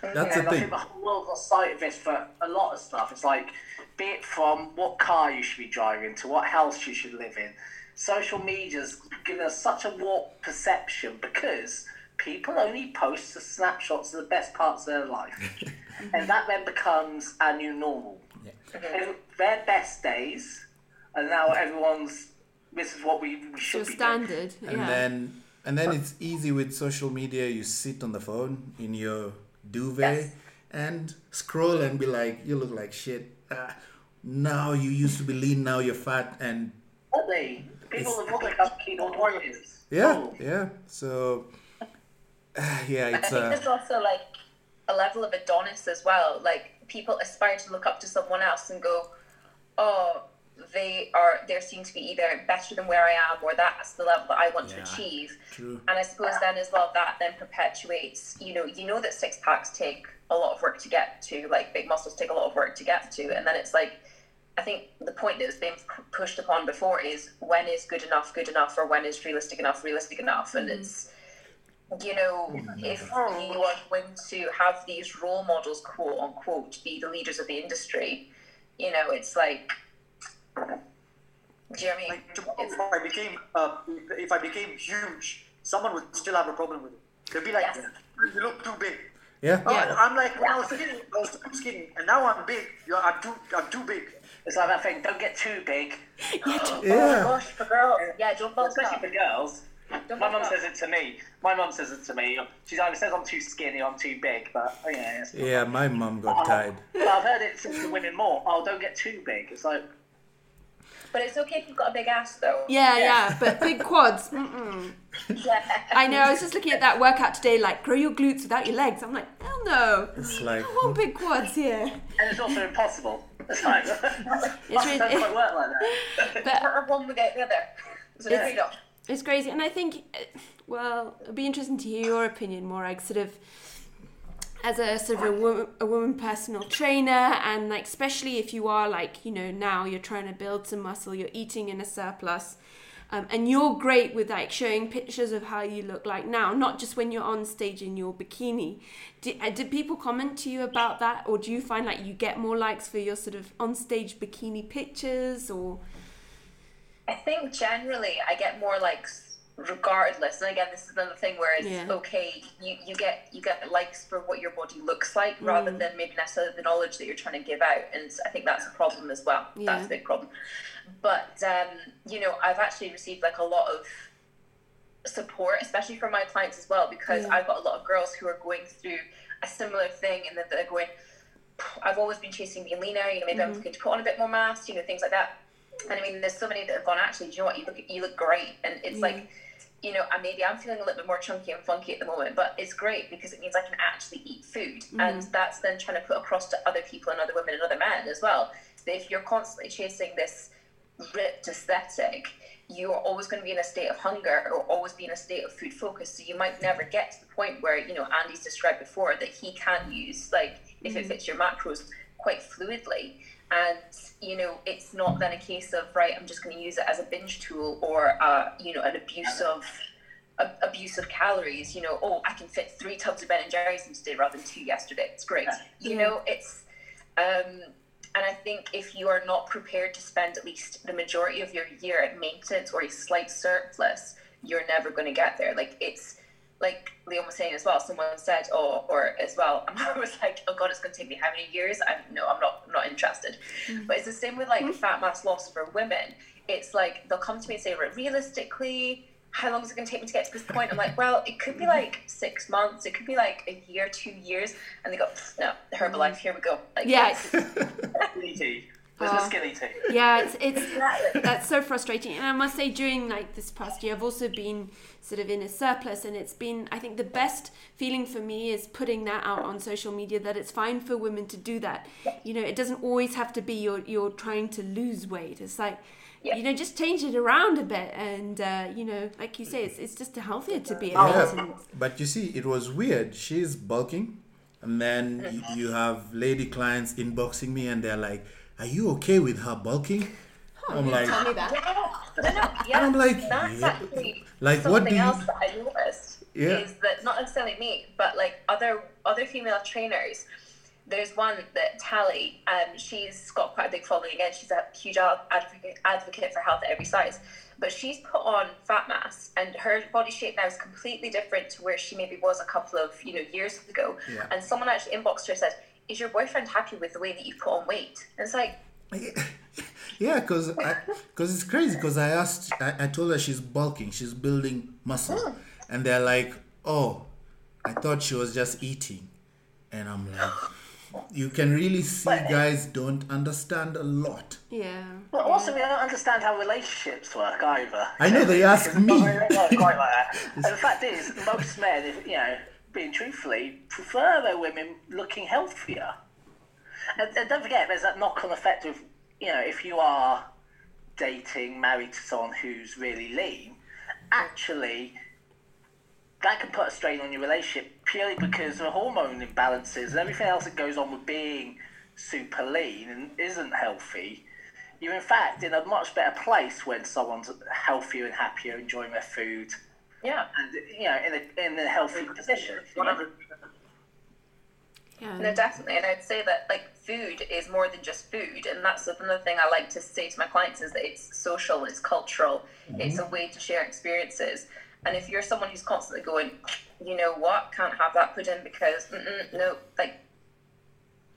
that's
and
the
I
thing.
think the whole world lost sight of this for a lot of stuff. It's like, be it from what car you should be driving to what house you should live in. Social media's given us such a warped perception because people only post the snapshots of the best parts of their life. and that then becomes our new normal. Every- Their best days, and now everyone's, this is what we, we should
your
be doing.
standard.
and
yeah,
then and then it's easy with social media you sit on the phone in your duvet
Yes.
and scroll and be like you look like shit ah, now you used to be lean now you're fat and
Exactly. People have all become keyboard warriors.
yeah
Oh.
yeah so ah, yeah
I think
uh,
there's also like a level of Adonis as well. Like people aspire to look up to someone else and go, oh, they are they're seen to be either better than where I am or that's the level that I want to achieve.
True.
And I suppose then as well that then perpetuates, you know, you know that six packs take a lot of work to get to, like big muscles take a lot of work to get to, and then it's like I think the point that was being pushed upon before is when is good enough good enough or when is realistic enough realistic enough, and mm-hmm. it's you know if you are going to have these role models quote unquote be the leaders of the industry, you know it's like. Do you know what I mean?
Like tomorrow, if I became uh, if I became huge, someone would still have a problem with it. They'd be like,
Yes.
"You look too big."
Yeah.
Oh,
Yeah.
I'm like, when I was skinny, I was too skinny, and now I'm big. You're, I'm too, I'm too big.
It's like that thing. Don't get too big, yeah.
Oh
Yeah.
gosh, for girls, yeah, don't bulk
especially
up.
for girls.
Don't
My
bulk
mum says it to me. My mum says it to me. She either says I'm too skinny or I'm too big, but oh, yeah.
Yeah, my mom got tired.
But I've heard it to women more. Oh, don't get too big. It's like
But it's okay if you've got a big ass, though.
Yeah, yeah, but big quads. Mm-mm. I know. I was just looking at that workout today, like grow your glutes without your legs. I'm like, hell no.
It's like,
I want big quads here.
and it's also impossible. It's like
It's
muscles
really-
don't quite work like that.
But
Can't have one without the other. It's a
It's-
trade-off.
It's crazy, and I think, uh, well, it'd be interesting to hear your opinion more, like sort of as a sort of a woman, a woman personal trainer, and like especially if you are like you know now you're trying to build some muscle, you're eating in a surplus. Um, and you're great with like showing pictures of how you look like now, not just when you're on stage in your bikini. Uh, did people comment to you about that, or do you find like you get more likes for your sort of on stage bikini pictures, or
I think generally I get more likes regardless. And again, this is another thing where it's
Yeah.
okay. You, you get you get likes for what your body looks like rather than maybe necessarily the knowledge that you're trying to give out. And I think that's a problem as well.
Yeah.
That's a big problem. But um, you know, I've actually received like a lot of support, especially from my clients as well, because
Yeah.
I've got a lot of girls who are going through a similar thing, and that they're going. I've always been chasing being leaner. You know, maybe I'm looking to put on a bit more mass. You know, things like that. And I mean, there's so many that have gone. Actually, do you know what? You look, you look great, and it's like, you know, and maybe I'm feeling a little bit more chunky and funky at the moment, but it's great because it means I can actually eat food, and mm-hmm. that's then trying to put across to other people and other women and other men as well. That if you're constantly chasing this ripped aesthetic, you are always going to be in a state of hunger or always be in a state of food focus. So you might never get to the point where, you know, Andy's described before that he can use, like, if it mm-hmm. fits your macros quite fluidly. And, you know, it's not then a case of, right, I'm just going to use it as a binge tool or, uh, you know, an abuse of. a- Abuse of calories, you know. Oh, I can fit three tubs of Ben and Jerry's in today rather than two yesterday. It's great, you know. It's um, and I think if you are not prepared to spend at least the majority of your year at maintenance or a slight surplus, you're never going to get there. Like it's like Liam was saying as well. Someone said, "Oh," or as well. I was like, "Oh God, it's going to take me how many years?" I'm no, I'm not. I'm not interested. Mm-hmm. But it's the same with like mm-hmm. fat mass loss for women. It's like they'll come to me and say, "Right, realistically." How long is it going to take me to get to this point? I'm like, well, it could be mm-hmm. like six months. It could be like a year, two years. And they go, no, Herbalife, here we go. Like,
yeah,
Skinny tea. There's
Oh.
the skinny tea.
yeah, it's it's
Exactly.
that's so frustrating and i must say during like this past year i've also been sort of in a surplus and it's been i think the best feeling for me is putting that out on social media that it's fine for women to do that you know it doesn't always have to be you're you're trying to lose weight it's like
Yeah.
you know just change it around a bit and uh, you know like you say it's, it's just healthier to be at
Yeah,
maintenance.
but you see, it was weird. She's bulking, and then you, you have lady clients inboxing me, and they're like, "Are you okay with her bulking?" I'm like,
tell me that
Yeah, no, no, yeah.
And I'm like,
that's
yeah.
actually
Like,
something
what do you-
else that I noticed
Yeah.
is that not necessarily me, but like other other female trainers. There's one that Tally, um, she's got quite a big following. Again, she's a huge advocate advocate for health at every size. But she's put on fat mass, and her body shape now is completely different to where she maybe was a couple of you know years ago.
Yeah.
And someone actually inboxed her and said, "Is your boyfriend happy with the way that you put on weight?" And it's like,
yeah, because because it's crazy. Because I asked, I, I told her she's bulking, she's building muscle, hmm. and they're like, "Oh, I thought she was just eating," and I'm like, you can really see guys don't understand a lot.
yeah
Well, also, we don't understand how relationships work either.
I know they ask me.
It's not quite like that. And the fact is, most men, if, you know, being truthfully, prefer their women looking healthier. And, and don't forget, there's that knock-on effect of, you know, if you are dating, married to someone who's really lean, actually that can put a strain on your relationship purely because of hormone imbalances and everything else that goes on with being super lean and isn't healthy. You're in fact in a much better place when someone's healthier and happier, enjoying their food,
Yeah.
and you know, in a in a healthy position. you know?
100%.
Yeah.
No, definitely. And I'd say that like food is more than just food. And that's another thing I like to say to my clients is that it's social, it's cultural, it's a way to share experiences. And if you're someone who's constantly going, you know what, can't have that put in because, no, like,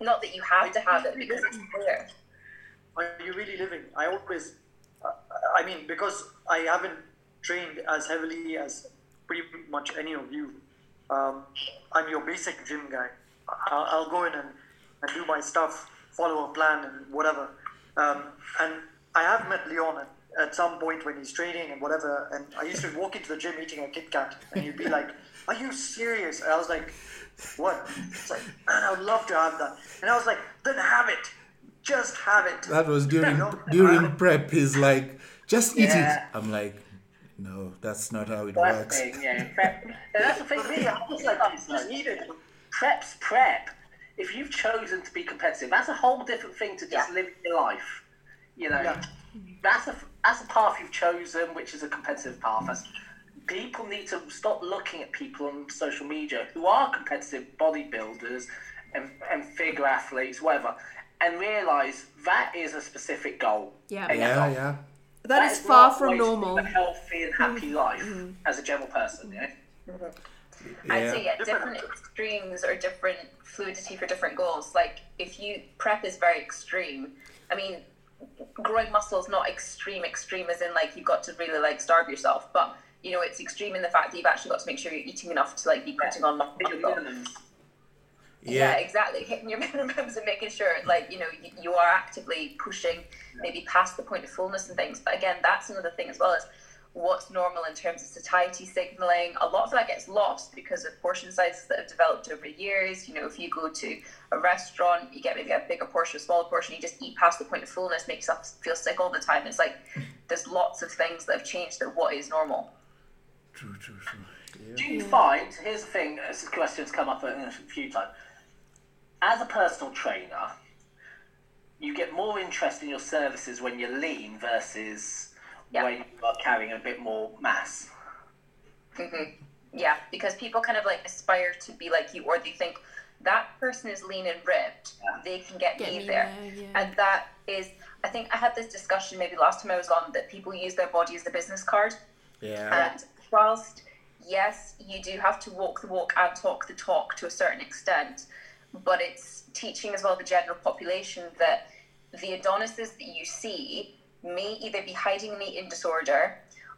not that you have to have it because it's there.
Are you really living? I always, uh, I mean, because I haven't trained as heavily as pretty much any of you. Um, I'm your basic gym guy. I'll, I'll go in and, and do my stuff, follow a plan and whatever. Um, and I have met Leon at, at some point when he's training and whatever. And I used to walk into the gym eating a Kit Kat, and he'd be like, "Are you serious?" And I was like, "What?" It's like, "Man, I would love to have that." And I was like, "Then have it." Just have it.
That was during
know,
during prep. He's like, just eat
Yeah.
it. I'm like, no, that's not how it
That's
works.
the thing, yeah. Prep. And that's the thing, really. I was like,
It's just needed.
prep's prep. If you've chosen to be competitive, that's a whole different thing to just
Yeah.
live your life. You know,
Yeah.
that's a that's a path you've chosen, which is a competitive path. That's, people need to stop looking at people on social media who are competitive bodybuilders and, and figure athletes, whatever, and realise that is a specific goal.
Yeah.
Yeah,
goal.
yeah.
That is
is
far
not
from
always
normal.
A healthy and happy
Mm-hmm.
life as a general person, yeah.
I'd say yeah, different extremes or different fluidity for different goals. Like if you prep is very extreme. I mean, growing muscle is not extreme extreme as in like you've got to really like starve yourself, but you know it's extreme in the fact that you've actually got to make sure you're eating enough to like be putting on muscle.
Minimums.
Yeah,
Yeah.
exactly. Hitting your minimums and making sure, like, you know, you, you are actively pushing maybe past the point of fullness and things. But again, that's another thing as well as what's normal in terms of satiety signaling. A lot of that gets lost because of portion sizes that have developed over years. You know, if you go to a restaurant, you get maybe a bigger portion, a smaller portion, you just eat past the point of fullness, make yourself feel sick all the time. It's like there's lots of things that have changed that what is normal.
True, true, true.
Do you find, here's the thing, this question's come up a few times. As a personal trainer, you get more interest in your services when you're lean versus
Yeah.
when you are carrying a bit more mass. Mm-hmm.
Yeah, because people kind of like aspire to be like you, or they think that person is lean and ripped, they can get,
Get
me,
me
there.
there, yeah.
And that is, I think I had this discussion maybe last time I was on that people use their body as a business card.
Yeah.
And whilst, yes, you do have to walk the walk and talk the talk to a certain extent, but it's teaching as well the general population that the Adonises that you see may either be hiding an eating disorder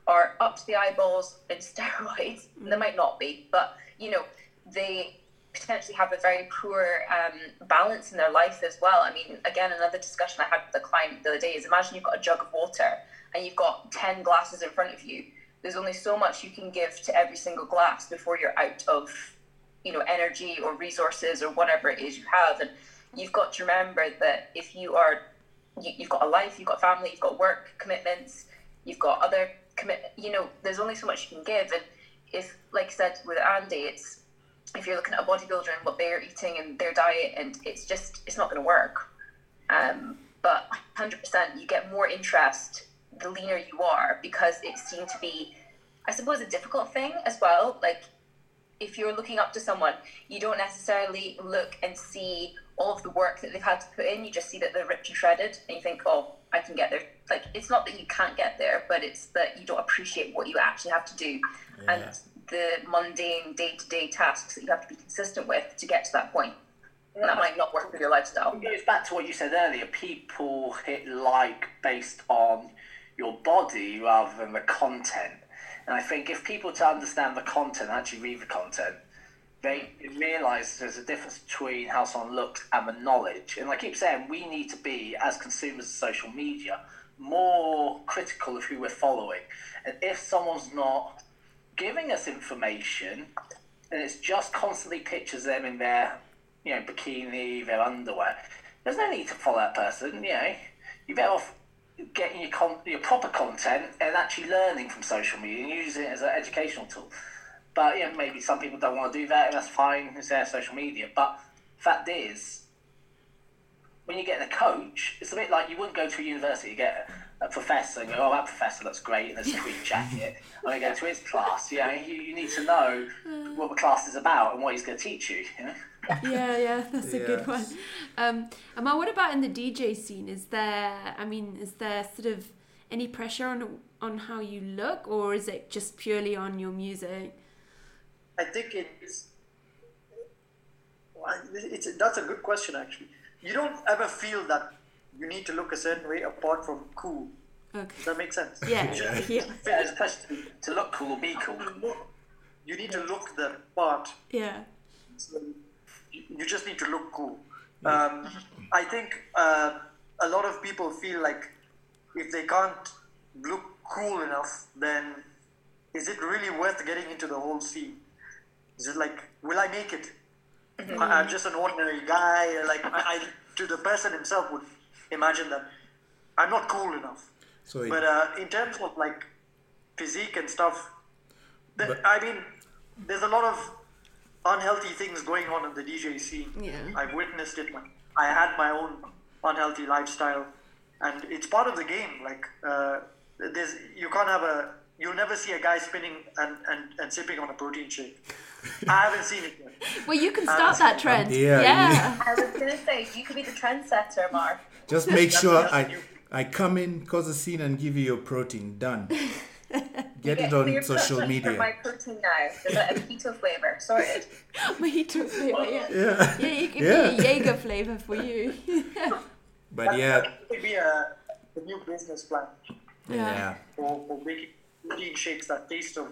or up to the eyeballs in steroids. They might not be, but you know, they potentially have a very poor um, balance in their life as well. I mean, again, another discussion I had with a client the other day is imagine you've got a jug of water and you've got 10 glasses in front of you. There's only so much you can give to every single glass before you're out of, you know, energy or resources or whatever it is you have. And you've got to remember that if you are, you, you've got a life, you've got family, you've got work commitments, you've got other commit, you know, there's only so much you can give. And if, like I said with Andy, it's, if you're looking at a bodybuilder and what they're eating and their diet, and it's just it's not going to work. Um, but 100%, you get more interest the leaner you are because it seemed to be, I suppose, a difficult thing as well. Like if you're looking up to someone, you don't necessarily look and see all of the work that they've had to put in. You just see that they're ripped and shredded, and you think, oh, I can get there. Like it's not that you can't get there, but it's that you don't appreciate what you actually have to do and the mundane day-to-day tasks that you have to be consistent with to get to that point. And that might not work with your lifestyle.
It goes back to what you said earlier. People hit like based on your body rather than the content. And I think if people to understand the content, actually read the content, they realise there's a difference between how someone looks and the knowledge. And I keep saying we need to be, as consumers of social media, more critical of who we're following. And if someone's not giving us information and it's just constantly pictures of them in their you know bikini their underwear there's no need to follow that person you know you better off getting your con- your proper content and actually learning from social media and using it as an educational tool. But yeah, maybe some people don't want to do that, and that's fine. It's their social media. But fact is, when you're getting a coach, it's a bit like you wouldn't go to a university, to get a, professor and go, oh, that professor looks great in a tweed jacket. and I go to his class. You know, you, you need to know hmm. what the class is about and what he's going to teach you. You know.
Yeah, yeah, that's a good one. Um, Amar, what about in the DJ scene? Is there, I mean, is there sort of any pressure on on how you look, or is it just purely on your music?
I think it's, well, it's that's a good question actually. You don't ever feel that you need to look a certain way apart from cool.
Okay.
Does that make sense?
Yeah, yeah,
Yeah, it's a to look cool or be cool.
You need to look the part.
yeah,
So you you just need to look cool. Um, I think uh, a lot of people feel like if they can't look cool enough, then is it really worth getting into the whole scene? Is it like, will I make it? I, I'm just an ordinary guy. Like I, I, to the person himself, would imagine that I'm not cool enough.
So it,
But uh, in terms of like physique and stuff, th-
But-
I mean, there's a lot of unhealthy things going on in the DJ scene.
Yeah.
I've witnessed it. I had my own unhealthy lifestyle, and it's part of the game. Like, uh, there's you can't have a you'll never see a guy spinning and, and, and sipping on a protein shake. I haven't seen it yet.
well, you can start that trend.
yeah,
yeah.
I was gonna say you could be the trendsetter, Mark.
just make sure I. I come in, cause a scene, and give you your protein. Done. Get
Yeah,
it on social
media. For my protein now. There's a keto flavor. Sorted.
Mojito flavor, yeah.
Yeah.
Yeah, it could
Yeah.
be a Jaeger flavor for you.
But
That-
yeah,
that could be a, a new business plan
yeah.
for, for making protein shakes that taste of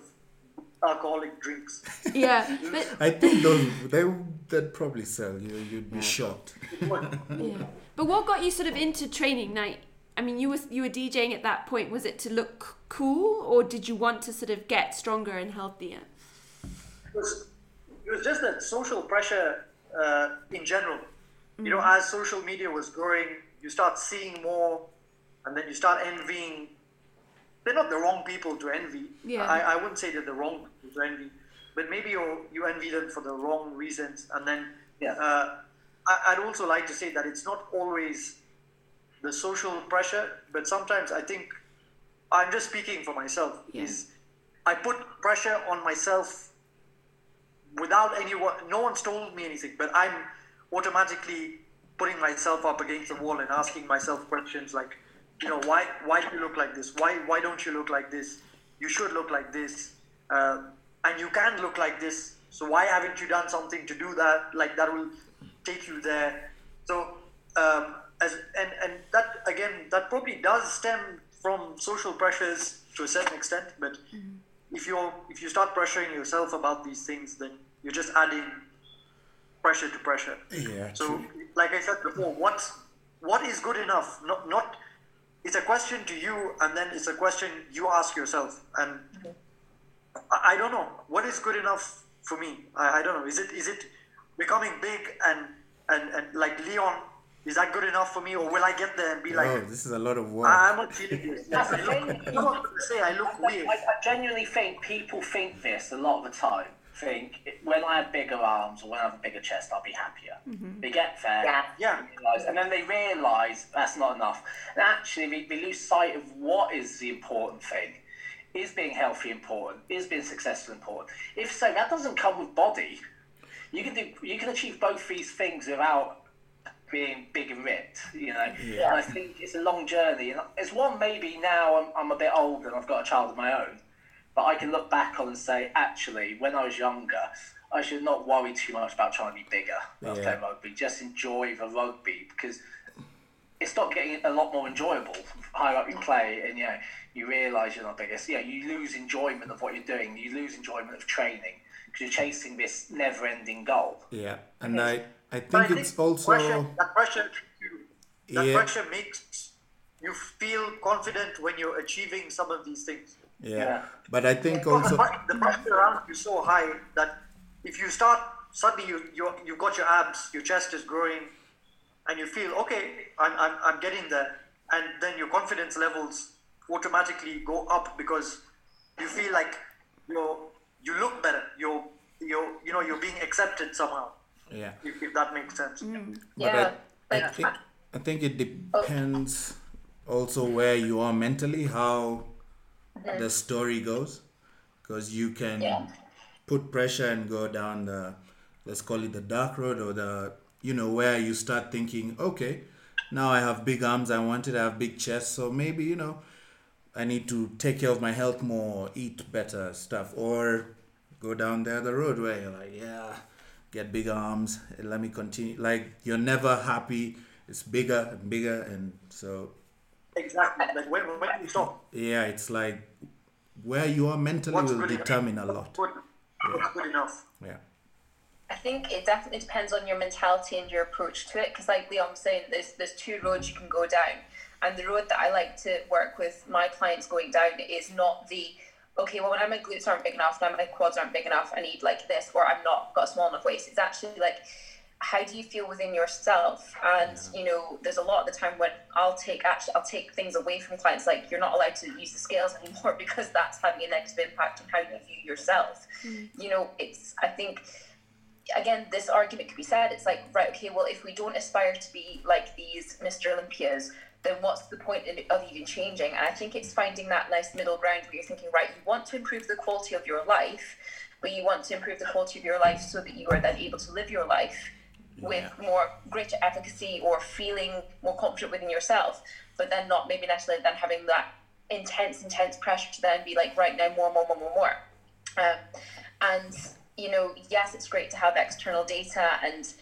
alcoholic drinks.
yeah, but
I think those they that probably sell. You you'd be shocked.
yeah. But what got you sort of into training? Now, I mean, you were you were DJing at that point. Was it to look cool, or did you want to sort of get stronger and healthier?
it was, it was just that social pressure uh, in general. You know, as social media was growing, you start seeing more, and then you start envying. They're not the wrong people to envy.
Yeah.
I, I wouldn't say they're the wrong people to envy, but maybe you you envy them for the wrong reasons. And then
Yeah.
uh, I, I'd also like to say that it's not always the social pressure, but sometimes I think I'm just speaking for myself.
Yeah.
Is I put pressure on myself without anyone no one's told me anything but i'm automatically putting myself up against the wall and asking myself questions like you know why why do you look like this why why don't you look like this you should look like this uh, and you can look like this so why haven't you done something to do that like that will take you there so um, as and and that again that probably does stem from social pressures to a certain extent but mm-hmm. if you if you start pressuring yourself about these things, then you're just adding pressure to pressure.
Yeah.
So,
true.
like I said before, what's what is good enough? Not not. It's a question to you, and then it's a question you ask yourself. And I, I don't know what is good enough for me. I, I don't know. Is it is it becoming big and and and like Leon? Is that good enough for me, or will I get there and be like,
oh, this is a lot of work.
Ah, I'm not feeling this?
That's the
I
thing.
I'm not to say I look weird.
I, I genuinely think people think this a lot of the time. Think when I have bigger arms or when I have a bigger chest, I'll be happier. Mm-hmm. They get there,
Yeah.
Yeah.
realise- and then they realise that's not enough. And actually, they, they lose sight of what is the important thing. Is being healthy important? Is being successful important? If so, that doesn't come with body. You can do. You can achieve both these things without being big and ripped, you know. And I think it's a long journey, and it's one maybe now I'm, I'm a bit older and I've got a child of my own, but I can look back on and say, actually, when I was younger, I should not worry too much about trying to be bigger when I was playing rugby. Just enjoy the rugby because it's not getting a lot more enjoyable higher up you play, and you know you realise you're not bigger. So, yeah, you lose enjoyment of what you're doing. You lose enjoyment of training because you're chasing this never-ending goal.
yeah, and I I
But I
think it's
pressure,
also
that pressure, that
Yeah.
pressure makes you feel confident when you're achieving some of these things.
yeah.
Yeah.
But I think
Because
also
the, pre- the pressure around you is so high that if you start suddenly you you you've got your abs, your chest is growing, and you feel okay, I'm I'm, I'm getting there, and then your confidence levels automatically go up because you feel like you're you look better. You're you're you know you're being accepted somehow.
Yeah.
If, if that makes sense. Mm.
But
Yeah.
I, I
Like,
think I think it uh, depends also where you are mentally, how mm-hmm. the story goes, because you can
Yeah.
put pressure and go down the let's call it the dark road or the you know where you start thinking, okay, now I have big arms, I wanted, I have big chest, so maybe you know I need to take care of my health more, eat better stuff, or go down the other road where you're like, yeah, get big arms, and let me continue. Like you're never happy. It's bigger and bigger, and so
Exactly. Like when when do you stop,
yeah, it's like where you are mentally
what's
will
good
determine a lot.
Good, what's good enough.
Yeah,
I think it definitely depends on your mentality and your approach to it. Because, like Leon was saying, there's there's two roads you can go down, and the road that I like to work with my clients going down is not the okay. Well, when my glutes aren't big enough, when my quads aren't big enough, I need like this, or I'm not got a small enough waist. It's actually like how do you feel within yourself and you know there's a lot of the time when i'll take actually i'll take things away from clients like you're not allowed to use the scales anymore because that's having a negative impact on how you view yourself mm. you know it's i think again this argument could be said it's like right okay well if we don't aspire to be like these mr olympias then what's the point in, of even changing and i think it's finding that nice middle ground where you're thinking right you want to improve the quality of your life but you want to improve the quality of your life so that you are then able to live your life with more greater efficacy or feeling more confident within yourself, but then not maybe necessarily then having that intense, intense pressure to then be like, right now, more, more, more, more, more. Um, and, you know, yes, it's great to have external data and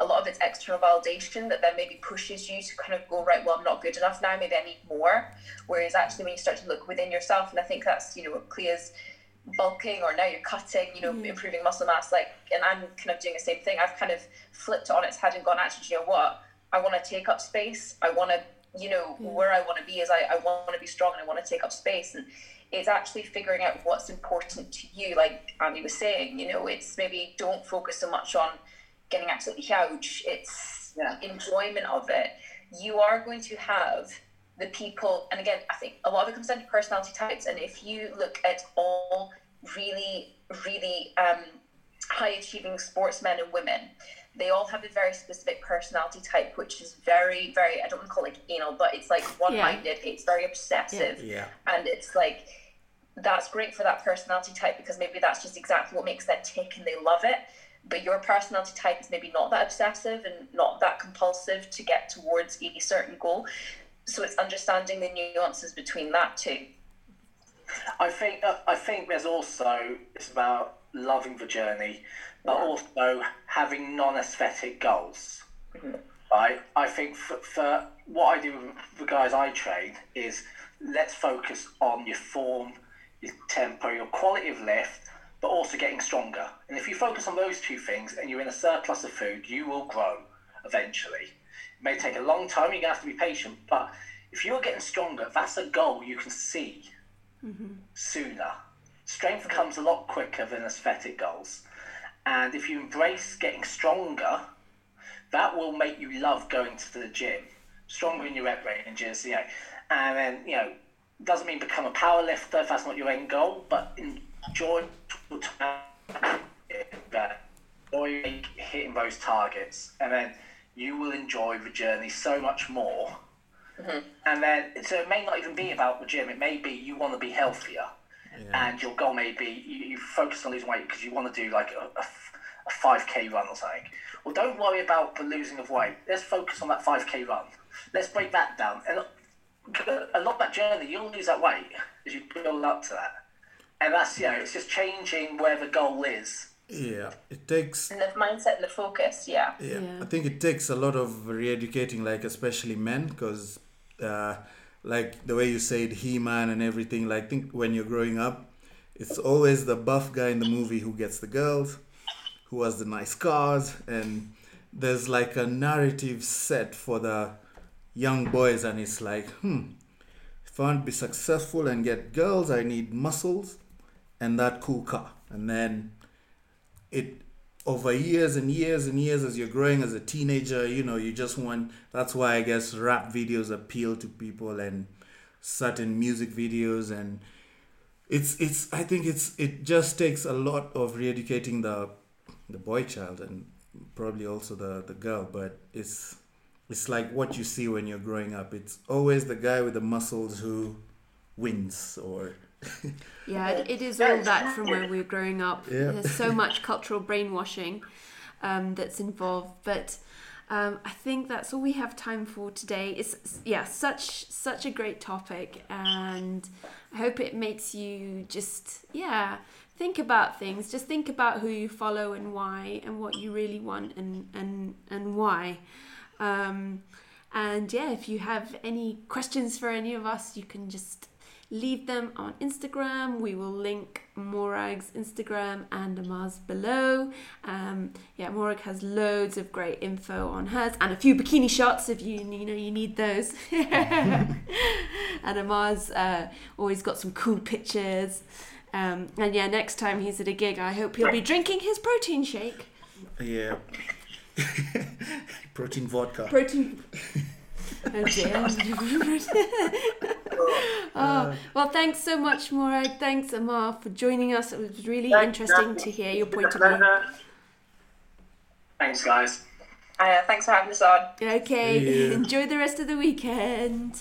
a lot of it's external validation that then maybe pushes you to kind of go, right, well, I'm not good enough now, maybe I need more. Whereas actually, when you start to look within yourself, and I think that's, you know, what Claire's bulking or now you're cutting, you know, mm. improving muscle mass. Like, and I'm kind of doing the same thing. I've kind of flipped on its head and gone, actually, you know what? I want to take up space. I want to, you know, mm. where I want to be is I, I want to be strong and I want to take up space. And it's actually figuring out what's important to you. Like Andy was saying, you know, it's maybe don't focus so much on getting absolutely huge. It's
Yeah.
enjoyment of it. You are going to have the people, and again, I think a lot of it comes down to personality types. And if you look at all really, really um, high achieving sportsmen and women, they all have a very specific personality type, which is very, very, I don't want to call it anal, but it's like one minded, it's very obsessive.
yeah.
And it's like, that's great for that personality type because maybe that's just exactly what makes them tick and they love it. But your personality type is maybe not that obsessive and not that compulsive to get towards a certain goal. So it's understanding the nuances between that too.
I think uh, I think there's also it's about loving the journey, but also having non-aesthetic goals. Right. I think for, for what I do with the guys I train is let's focus on your form, your tempo, your quality of lift, but also getting stronger. And if you focus on those two things and you're in a surplus of food, you will grow eventually. It may take a long time. You're gonna have to be patient, but if you're getting stronger, that's a goal you can see mm-hmm. sooner. Strength comes a lot quicker than aesthetic goals. And if you embrace getting stronger, that will make you love going to the gym. Stronger in your rep ranges, you know. And then, you know, doesn't mean become a power lifter if that's not your end goal, but enjoy that enjoy hitting those targets. And then you will enjoy the journey so much more. Mm-hmm. And then, so it may not even be about the gym. It may be you want to be healthier, and your goal may be you, you focus on losing weight because you want to do like a a five k run or something. Well, don't worry about the losing of weight. Let's focus on that five k run. Let's break that down. And a lot of that journey, you'll lose that weight as you build up to that. And that's you know, it's just changing where the goal is.
Yeah, it takes
And the mindset and the focus, yeah.
yeah,
Yeah.
I think it takes a lot of re-educating, like especially men, because uh, like the way you said he-man and everything. Like, think when you're growing up, it's always the buff guy in the movie who gets the girls, who has the nice cars, and there's like a narrative set for the young boys, and it's like, hmm, if I want to be successful and get girls, I need muscles and that cool car, and then it over years and years and years as you're growing as a teenager, you know, you just want. That's why I guess rap videos appeal to people and certain music videos and it's it's I think it's it just takes a lot of re-educating the the boy child and probably also the the girl, but it's it's like what you see when you're growing up. It's always the guy with the muscles who wins or
Yeah, it, it is all that from where we were growing up.
Yeah.
There's so much cultural brainwashing um, that's involved, but um, I think that's all we have time for today. It's yeah, such such a great topic, and I hope it makes you just yeah think about things. Just think about who you follow and why, and what you really want and and and why. Um, and yeah, if you have any questions for any of us, you can just leave them on Instagram. We will link Morag's Instagram and Amar's below. Um, yeah, Morag has loads of great info on hers and a few bikini shots if you you know you need those. and Amar's uh, always got some cool pictures. Um, and yeah, next time he's at a gig, I hope he'll be drinking his protein shake.
yeah. Protein vodka.
Protein. Oh dear. oh, well, thanks so much, Morag. Thanks, Amar, for joining us. It was really
Thanks,
interesting
Jackie.
to hear your point of view.
Thanks, guys.
Uh, thanks for having us on.
Okay,
See
enjoy the rest of the weekend.